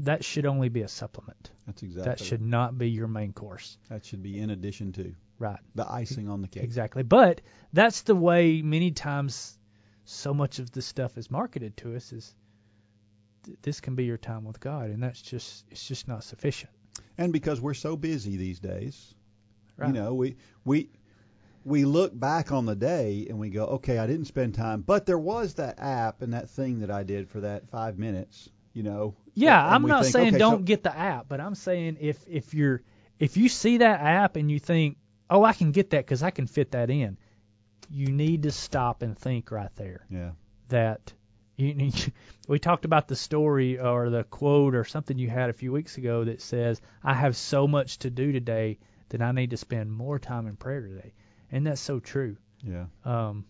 that should only be a supplement. That's exactly. That should not be your main course. That should be in addition to Right. the icing on the cake. Exactly. But that's the way many times so much of this stuff is marketed to us is th- this can be your time with God and that's just it's just not sufficient. And because we're so busy these days, Right. you know, we we we look back on the day and we go, okay, I didn't spend time, but there was that app and that thing that I did for that five minutes, you know. Yeah, I'm not think, saying okay, don't so- get the app, but I'm saying if if you're if you see that app and you think, "Oh, I can get that cuz I can fit that in." You need to stop and think right there. Yeah. that you, *laughs* you, we talked about the story or the quote or something you had a few weeks ago that says, "I have so much to do today that I need to spend more time in prayer today," and that's so true. Yeah. Um,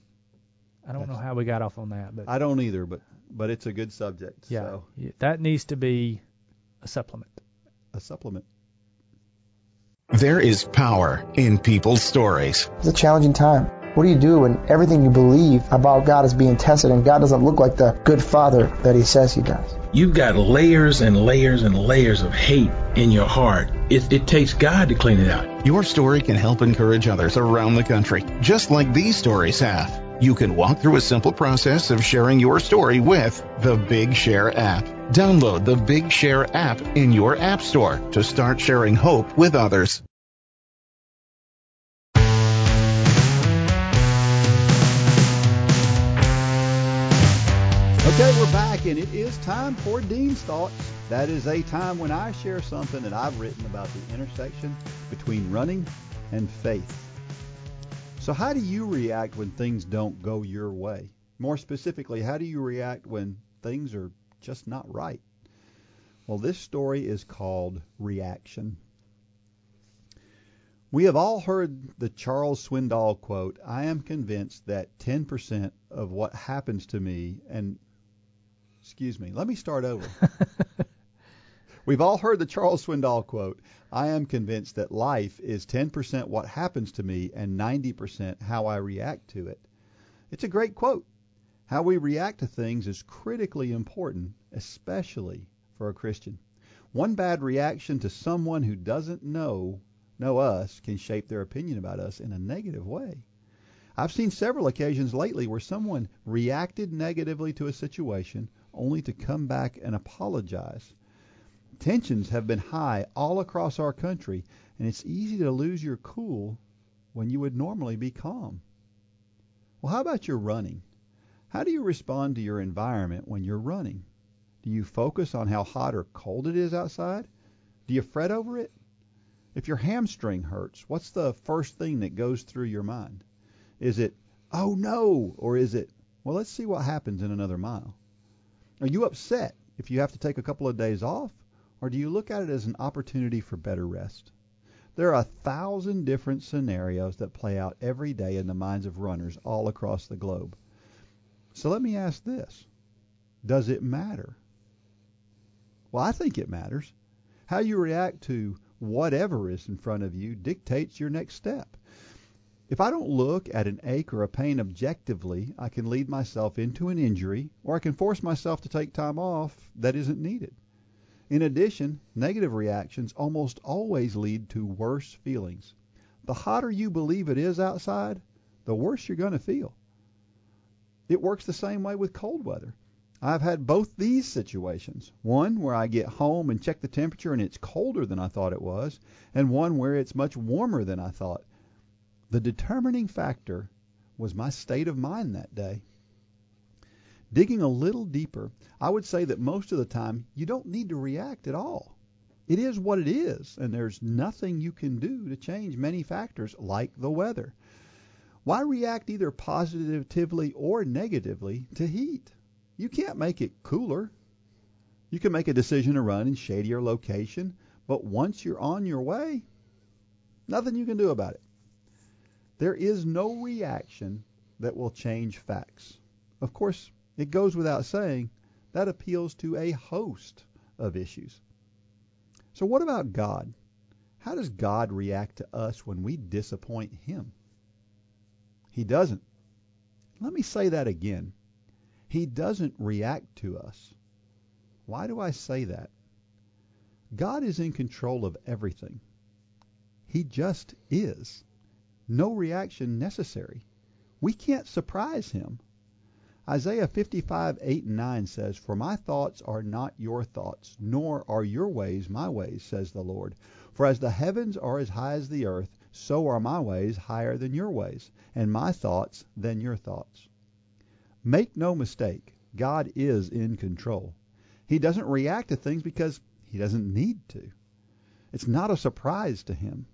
I don't know how we got off on that, but I don't either, but but it's a good subject. yeah, So y- that needs to be a supplement. a supplement. There is power in people's stories. It's a challenging time. What do you do when everything you believe about God is being tested and God doesn't look like the good father that he says he does? You've got layers and layers and layers of hate in your heart. It, it takes God to clean it out. Your story can help encourage others around the country, just like these stories have. You can walk through a simple process of sharing your story with the Big Share app. Download the Big Share app in your app store to start sharing hope with others. Okay, we're back, and it is time for Dean's Thoughts. That is a time when I share something that I've written about the intersection between running and faith. So, how do you react when things don't go your way? More specifically, how do you react when things are just not right? Well, this story is called Reaction. We have all heard the Charles Swindoll quote I am convinced that 10% of what happens to me, and excuse me, let me start over. *laughs* We've all heard the Charles Swindoll quote I am convinced that life is 10% what happens to me and 90% how I react to it. It's a great quote. How we react to things is critically important, especially for a Christian. One bad reaction to someone who doesn't know know us can shape their opinion about us in a negative way. I've seen several occasions lately where someone reacted negatively to a situation only to come back and apologize. Tensions have been high all across our country, and it's easy to lose your cool when you would normally be calm. Well, how about your running? How do you respond to your environment when you're running? Do you focus on how hot or cold it is outside? Do you fret over it? If your hamstring hurts, what's the first thing that goes through your mind? Is it, oh no, or is it, well, let's see what happens in another mile? Are you upset if you have to take a couple of days off, or do you look at it as an opportunity for better rest? There are a thousand different scenarios that play out every day in the minds of runners all across the globe. So let me ask this Does it matter? Well, I think it matters. How you react to whatever is in front of you dictates your next step. If I don't look at an ache or a pain objectively, I can lead myself into an injury, or I can force myself to take time off that isn't needed. In addition, negative reactions almost always lead to worse feelings. The hotter you believe it is outside, the worse you're going to feel. It works the same way with cold weather. I've had both these situations. One where I get home and check the temperature and it's colder than I thought it was, and one where it's much warmer than I thought. The determining factor was my state of mind that day. Digging a little deeper, I would say that most of the time you don't need to react at all. It is what it is, and there's nothing you can do to change many factors like the weather. Why react either positively or negatively to heat? You can't make it cooler. You can make a decision to run in shadier location, but once you're on your way, nothing you can do about it. There is no reaction that will change facts. Of course, it goes without saying that appeals to a host of issues. So, what about God? How does God react to us when we disappoint Him? He doesn't. Let me say that again. He doesn't react to us. Why do I say that? God is in control of everything. He just is. No reaction necessary. We can't surprise him. Isaiah 55, 8 and 9 says, For my thoughts are not your thoughts, nor are your ways my ways, says the Lord. For as the heavens are as high as the earth, so are my ways higher than your ways, and my thoughts than your thoughts. Make no mistake, God is in control. He doesn't react to things because he doesn't need to. It's not a surprise to him.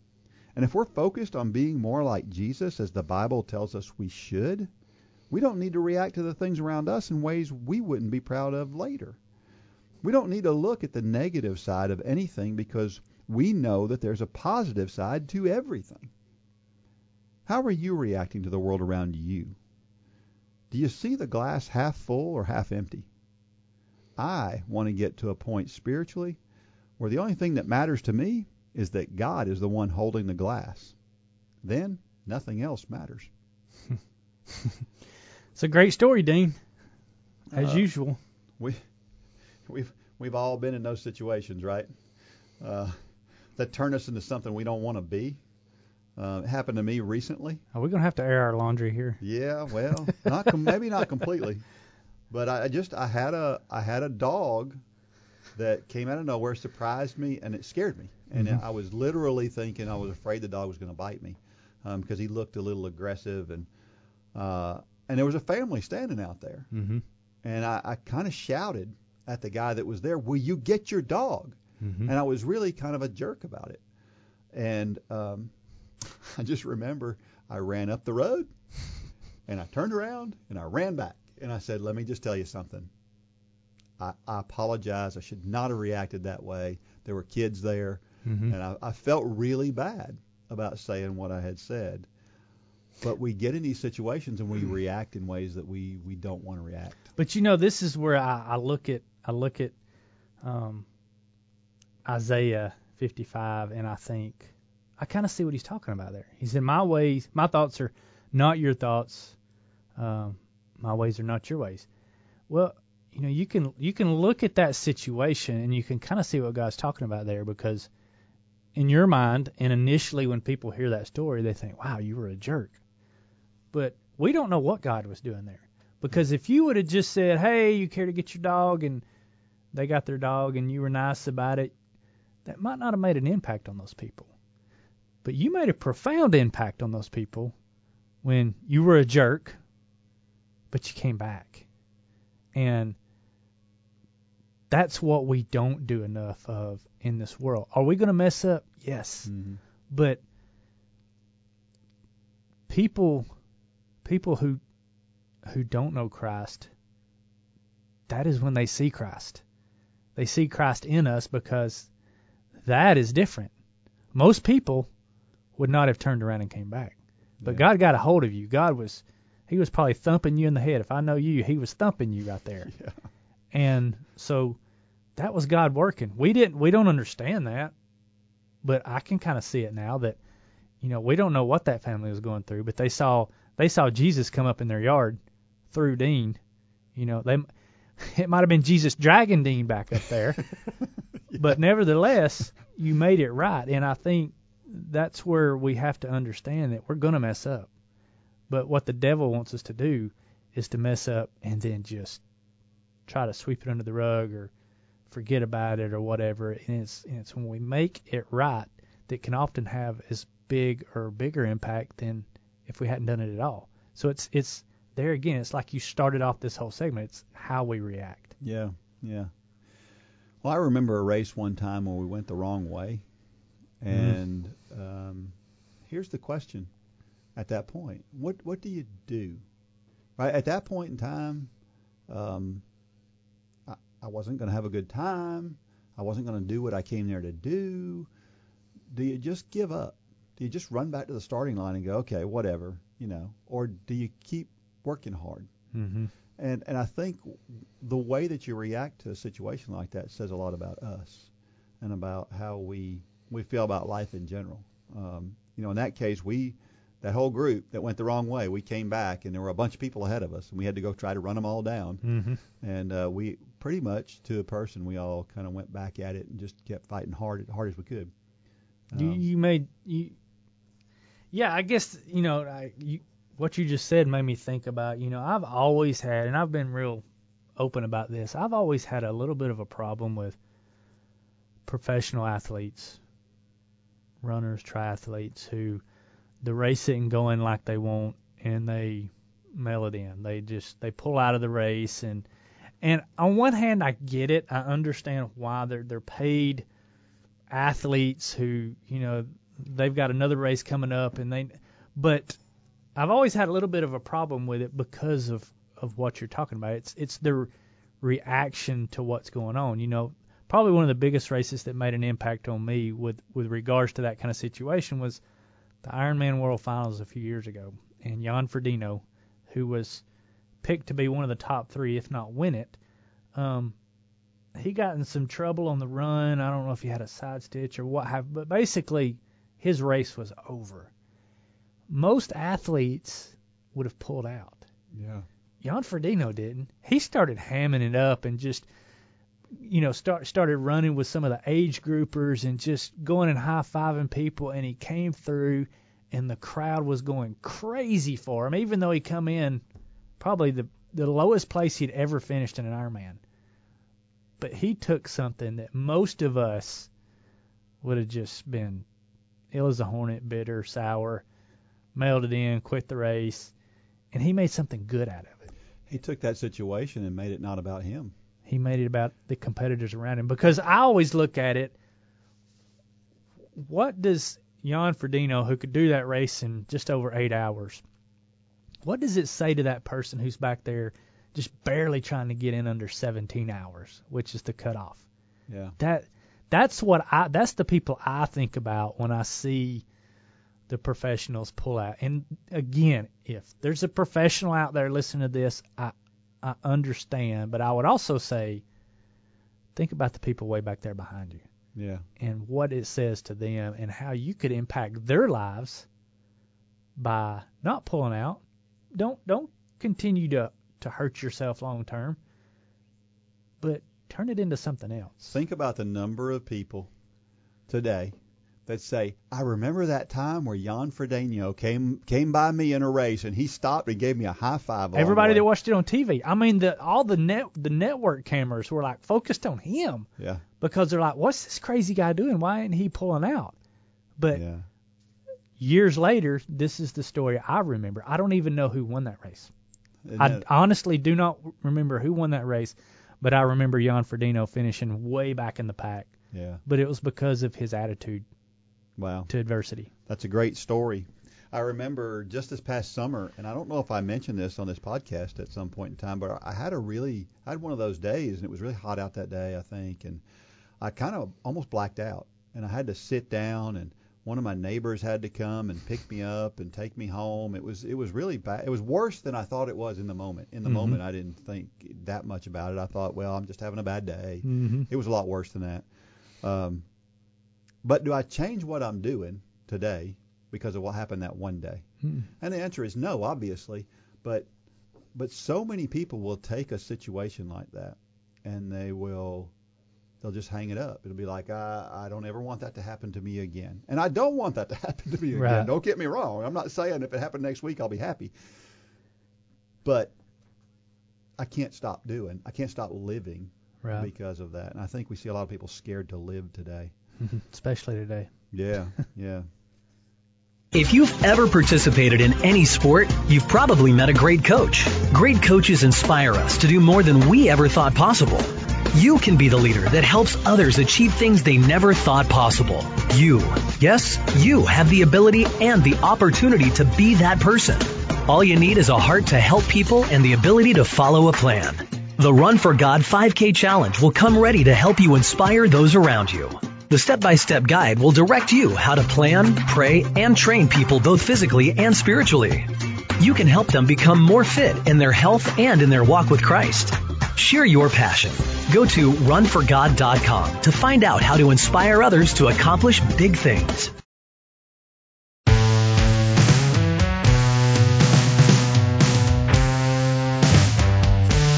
And if we're focused on being more like Jesus, as the Bible tells us we should, we don't need to react to the things around us in ways we wouldn't be proud of later. We don't need to look at the negative side of anything because we know that there's a positive side to everything. How are you reacting to the world around you? Do you see the glass half full or half empty? I want to get to a point spiritually where the only thing that matters to me is that God is the one holding the glass. Then nothing else matters. *laughs* it's a great story, Dean. As Uh, usual. We we've we've all been in those situations, right? Uh, that turn us into something we don't want to be. Uh, it happened to me recently. Are we gonna have to air our laundry here? Yeah, well, not com- maybe not completely, but I I just I had a I had a dog that came out of nowhere, surprised me, and it scared me. And Mhm. I was literally thinking I was afraid the dog was going to bite me because he looked a little aggressive, and uh, and there was a family standing out there, Mm-hmm. and I, I kind of shouted at the guy that was there, "Will you get your dog?" Mm-hmm. And I was really kind of a jerk about it. And um, *laughs* I just remember I ran up the road and I turned around and I ran back and I said, "Let me just tell you something. I, I apologize. I should not have reacted that way. There were kids there, Mm-hmm. and I, I felt really bad about saying what I had said. But we get in these situations and we react in ways that we, we don't want to react. But you know, this is where I, I look at I look at um, Isaiah 55, and I think I kind of see what he's talking about there. He said, "My ways, my thoughts are not your thoughts. Um, my ways are not your ways." Well, you know, you can you can look at that situation and you can kind of see what God's talking about there because in your mind, and initially when people hear that story, they think, "Wow, you were a jerk." But we don't know what God was doing there. Because if you would have just said, "Hey, you care to get your dog," and they got their dog, and you were nice about it, that might not have made an impact on those people. But you made a profound impact on those people when you were a jerk, but you came back. And that's what we don't do enough of in this world. Are we going to mess up? Yes. Mm-hmm. But people people who who don't know Christ, that is when they see Christ. They see Christ in us because that is different. Most people would not have turned around and came back. But Yeah. God got a hold of you. God was he was probably thumping you in the head. If I know you, he was thumping you right there. *laughs* Yeah. And so that was God working. We didn't we don't understand that. But I can kind of see it now that you know, we don't know what that family was going through, but they saw they saw Jesus come up in their yard through Dean. You know, they *laughs* it might have been Jesus dragging Dean back up there. *laughs* But nevertheless, you made it right, and I think that's where we have to understand that we're going to mess up. But what the devil wants us to do is to mess up and then just try to sweep it under the rug or forget about it or whatever. And it's and it's when we make it right that can often have as big or bigger impact than if we hadn't done it at all. So it's it's there again. It's like you started off this whole segment. It's how we react. Yeah, yeah. Well, I remember a race one time where we went the wrong way, and um, here's the question: At that point, what what do you do? Right at that point in time, um, I, wasn't going to have a good time. I wasn't going to do what I came there to do. Do you just give up? Do you just run back to the starting line and go, okay, whatever, you know, or do you keep working hard? Mm-hmm. And and I think the way that you react to a situation like that says a lot about us and about how we we feel about life in general. Um, you know, in that case, we that whole group that went the wrong way, we came back and there were a bunch of people ahead of us, and we had to go try to run them all down. Mm-hmm. And uh, we pretty much to a person, we all kind of went back at it and just kept fighting hard as hard as we could. You Um, you made you. Yeah, I guess you know I, you, what you just said made me think about you know I've always had and I've been real open about this. I've always had a little bit of a problem with professional athletes, runners, triathletes who the race isn't going like they want and they mail it in. They just they pull out of the race and and on one hand I get it. I understand why they're they're paid athletes who, you know, they've got another race coming up and they but I've always had a little bit of a problem with it because of of what you're talking about. It's it's their reaction to what's going on. You know, probably one of the biggest races that made an impact on me with with regards to that kind of situation was the Ironman World Finals a few years ago, and Jan Frodeno, who was picked to be one of the top three, if not win it, um, he got in some trouble on the run. I don't know if he had a side stitch or what have, but basically his race was over. Most athletes would have pulled out. yeah. Jan Frodeno didn't. He started hamming it up and just, you know, start started running with some of the age groupers and just going and high fiving people. And he came through, and the crowd was going crazy for him, even though he come in probably the the lowest place he'd ever finished in an Ironman. But he took something that most of us would have just been ill as a hornet, bitter, sour, mailed it in, quit the race, and he made something good out of it. He took that situation and made it not about him. he made it about the competitors around him because I always look at it. What does Jan Frodeno, who could do that race in just over eight hours, what does it say to that person who's back there just barely trying to get in under 17 hours, which is the cutoff? Yeah. That that's what I that's the people I think about when I see the professionals pull out. And again, if there's a professional out there listening to this, I I understand, but I would also say think about the people way back there behind you Yeah. and what it says to them and how you could impact their lives by not pulling out. Don't don't continue to to hurt yourself long term, but turn it into something else. Think about the number of people today that say, "I remember that time where Jan Frodeno came came by me in a race and he stopped and gave me a high five." Everybody that watched it on TV. I mean, the all the net the network cameras were like focused on him Yeah. because they're like, "What's this crazy guy doing? Why ain't he pulling out?" But Yeah. Years later, this is the story I remember. I don't even know who won that race. Isn't I honestly do not remember who won that race, but I remember Jan Frodeno finishing way back in the pack. yeah. But it was because of his attitude Wow. to adversity. That's a great story. I remember just this past summer, and I don't know if I mentioned this on this podcast at some point in time, but I had a really, I had one of those days, and it was really hot out that day, I think, and I kind of almost blacked out, and I had to sit down, and one of my neighbors had to come and pick me up and take me home. It was, it was really bad. It was worse than I thought it was in the moment. In the Mhm. moment, I didn't think that much about it. I thought, well, I'm just having a bad day. Mm-hmm. It was a lot worse than that. Um, but do I change what I'm doing today because of what happened that one day? Hmm. And the answer is no, obviously. But but so many people will take a situation like that and they will they'll just hang it up. It'll be like I I don't ever want that to happen to me again. And I don't want that to *laughs* happen to me again. Right. Don't get me wrong. I'm not saying if it happened next week I'll be happy. But I can't stop doing. I can't stop living Right. because of that. And I think we see a lot of people scared to live today. *laughs* Especially today. Yeah, *laughs* yeah. If you've ever participated in any sport, you've probably met a great coach. Great coaches inspire us to do more than we ever thought possible. You can be the leader that helps others achieve things they never thought possible. You, yes, you have the ability and the opportunity to be that person. All you need is a heart to help people and the ability to follow a plan. The Run for God 5K Challenge will come ready to help you inspire those around you. The step by step guide will direct you how to plan, pray, and train people both physically and spiritually. You can help them become more fit in their health and in their walk with Christ. Share your passion. Go to runforgod.com to find out how to inspire others to accomplish big things.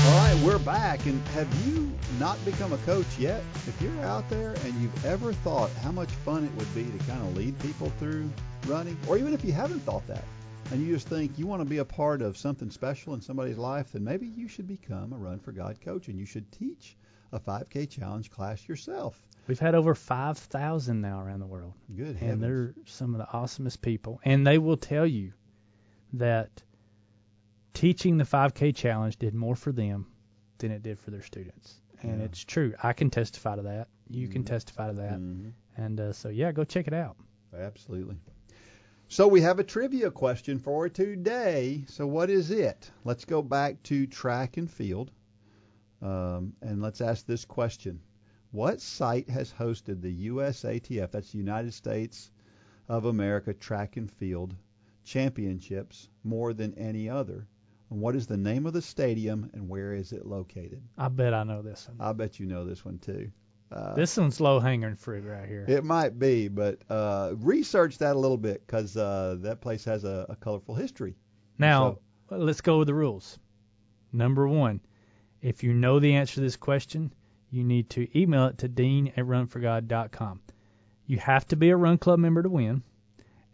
All right, we're back. And have you not become a coach yet? If you're out there and you've ever thought how much fun it would be to kind of lead people through running, or even if you haven't thought that, and you just think you want to be a part of something special in somebody's life, then maybe you should become a Run for God coach and you should teach a 5K challenge class yourself. We've had over 5,000 now around the world. Good and they're some of the awesomest people. And they will tell you that teaching the 5K challenge did more for them than it did for their students. And Yeah. it's true. I can testify to that. You can Mhm. testify to that. Mhm. And uh, so, yeah, go check it out. Absolutely. So we have a trivia question for today. So what is it? Let's go back to track and field, um, and let's ask this question: What site has hosted the USATF? That's the United States of America Track and Field Championships more than any other? And what is the name of the stadium and where is it located? I bet I know this one. I bet you know this one too. Uh, this one's low hanging fruit right here. it might be, but uh, research that a little bit because uh, that place has a, a colorful history. Now, let's go with the rules. Number one, if you know the answer to this question, you need to email it to dean at runforgod.com. You have to be a Run Club member to win,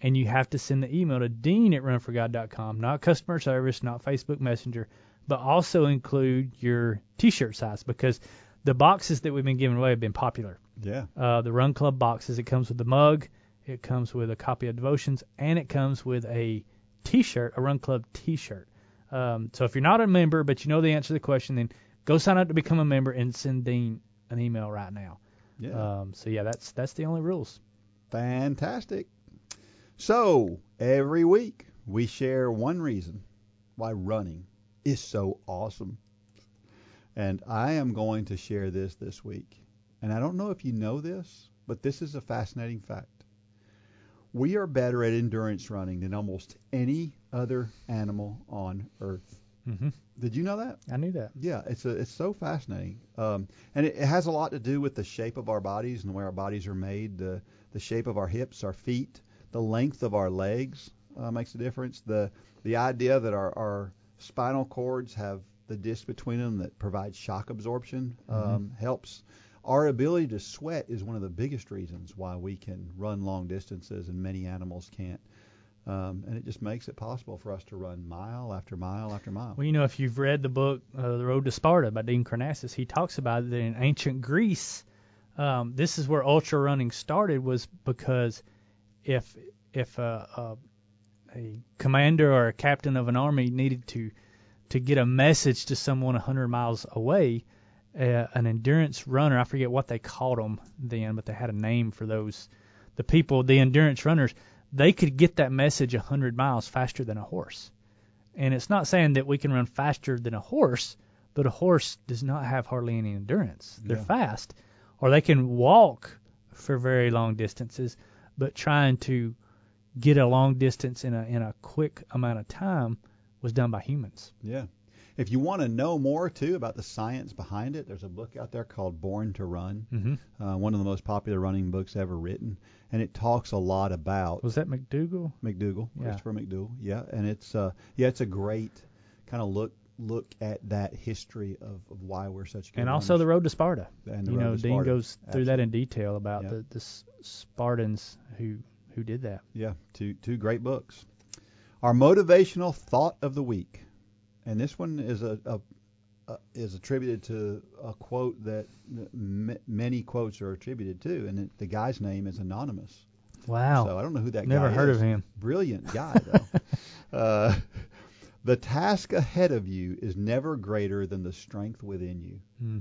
and you have to send the email to dean at runforgod.com, not customer service, not Facebook Messenger, but also include your T-shirt size because the boxes that we've been giving away have been popular. Yeah. Uh, the Run Club boxes, it comes with the mug, it comes with a copy of devotions, and it comes with a T-shirt, a Run Club T-shirt. Um, so if you're not a member but you know the answer to the question, then go sign up to become a member and send Dean an email right now. Yeah. Um, so yeah, that's that's the only rules. Fantastic. So, every week we share one reason why running is so awesome. And I am going to share this this week. And I don't know if you know this, but this is a fascinating fact. We are better at endurance running than almost any other animal on earth. Mm-hmm. Did you know that? I knew that. Yeah, it's a, it's so fascinating, um, and it, it has a lot to do with the shape of our bodies and the way our bodies are made. The the shape of our hips, our feet, the length of our legs uh, makes a difference. The the idea that our, our spinal cords have the disc between them that provides shock absorption um, helps. Our ability to sweat is one of the biggest reasons why we can run long distances and many animals can't. Um, and it just makes it possible for us to run mile after mile after mile. Well, you know, if you've read the book uh, The Road to Sparta by Dean Karnazes, he talks about that in ancient Greece, um, this is where ultra running started was because if if a, a, a commander or a captain of an army needed to to get a message to someone 100 miles away, uh, an endurance runner, I forget what they called them then, but they had a name for those, the people, the endurance runners, they could get that message 100 miles faster than a horse. And it's not saying that we can run faster than a horse, but a horse does not have hardly any endurance. They're Yeah. fast, or they can walk for very long distances, but trying to get a long distance in a in a quick amount of time was done by humans. Yeah. If you want to know more too about the science behind it, there's a book out there called Born to Run, Mm-hmm. uh, one of the most popular running books ever written, and it talks a lot about Was that McDougall? McDougall, Yeah. Christopher McDougall. Yeah, and it's uh, yeah, it's a great kind of look look at that history of, of why we're such good And also the. Road to Sparta. And the you Road know, to Dean goes through that in detail about the the Spartans who who did that. Yeah, two two great books. Our motivational thought of the week, and this one is a, a uh, is attributed to a quote that m- many quotes are attributed to, and it, the guy's name is anonymous. Wow. So I don't know who that Never guy heard is. of him. Brilliant guy *laughs* though. uh, the task ahead of you is never greater than the strength within you. Hmm.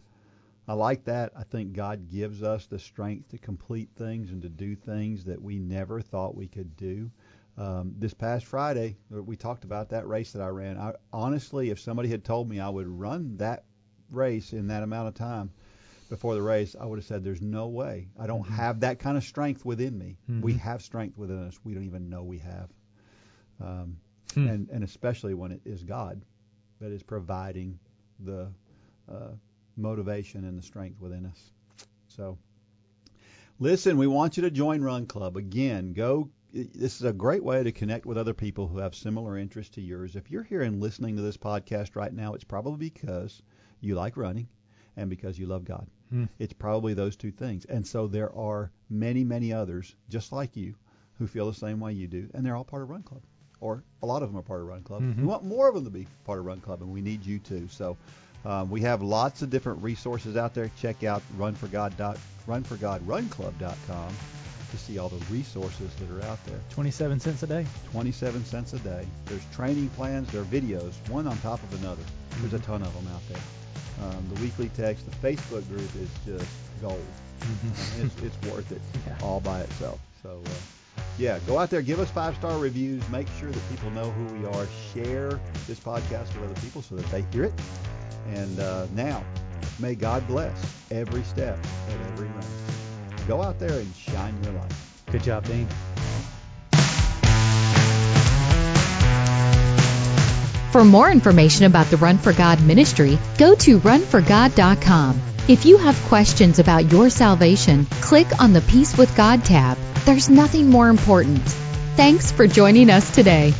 I like that. I think God gives us the strength to complete things and to do things that we never thought we could do. Um, this past Friday, uh, we talked about that race that I ran. I, honestly, if somebody had told me I would run that race in that amount of time before the race, I would have said, "There's no way. I don't Mhm. have that kind of strength within me. We Mhm. have strength within us. We don't even know we have." Um, Hmm. and and especially when it is God that is providing the uh, motivation and the strength within us. So, listen, we want you to join Run Club again. Go. This is a great way to connect with other people who have similar interests to yours. If you're here and listening to this podcast right now, it's probably because you like running and because you love God. Hmm. It's probably those two things. And so there are many, many others just like you who feel the same way you do, and they're all part of Run Club, or a lot of them are part of Run Club. Mhm. We want more of them to be part of Run Club, and we need you too. So um, we have lots of different resources out there. Check out runforgod dot runforgodrunclub.com to see all the resources that are out there. 27 cents a day. 27 cents a day. There's training plans, there are videos, one on top of another. There's a Mhm. ton of them out there. Um, the weekly text, the Facebook group is just gold. Mhm. it's, it's worth it *laughs* Yeah. all by itself. So, uh, yeah, go out there, give us five star reviews, make sure that people know who we are, share this podcast with other people so that they hear it. And uh, now, may God bless every step of every run. Go out there and shine your light. Good job, Dean. For more information about the Run for God ministry, go to runforgod.com. If you have questions about your salvation, click on the Peace with God tab. There's nothing more important. Thanks for joining us today.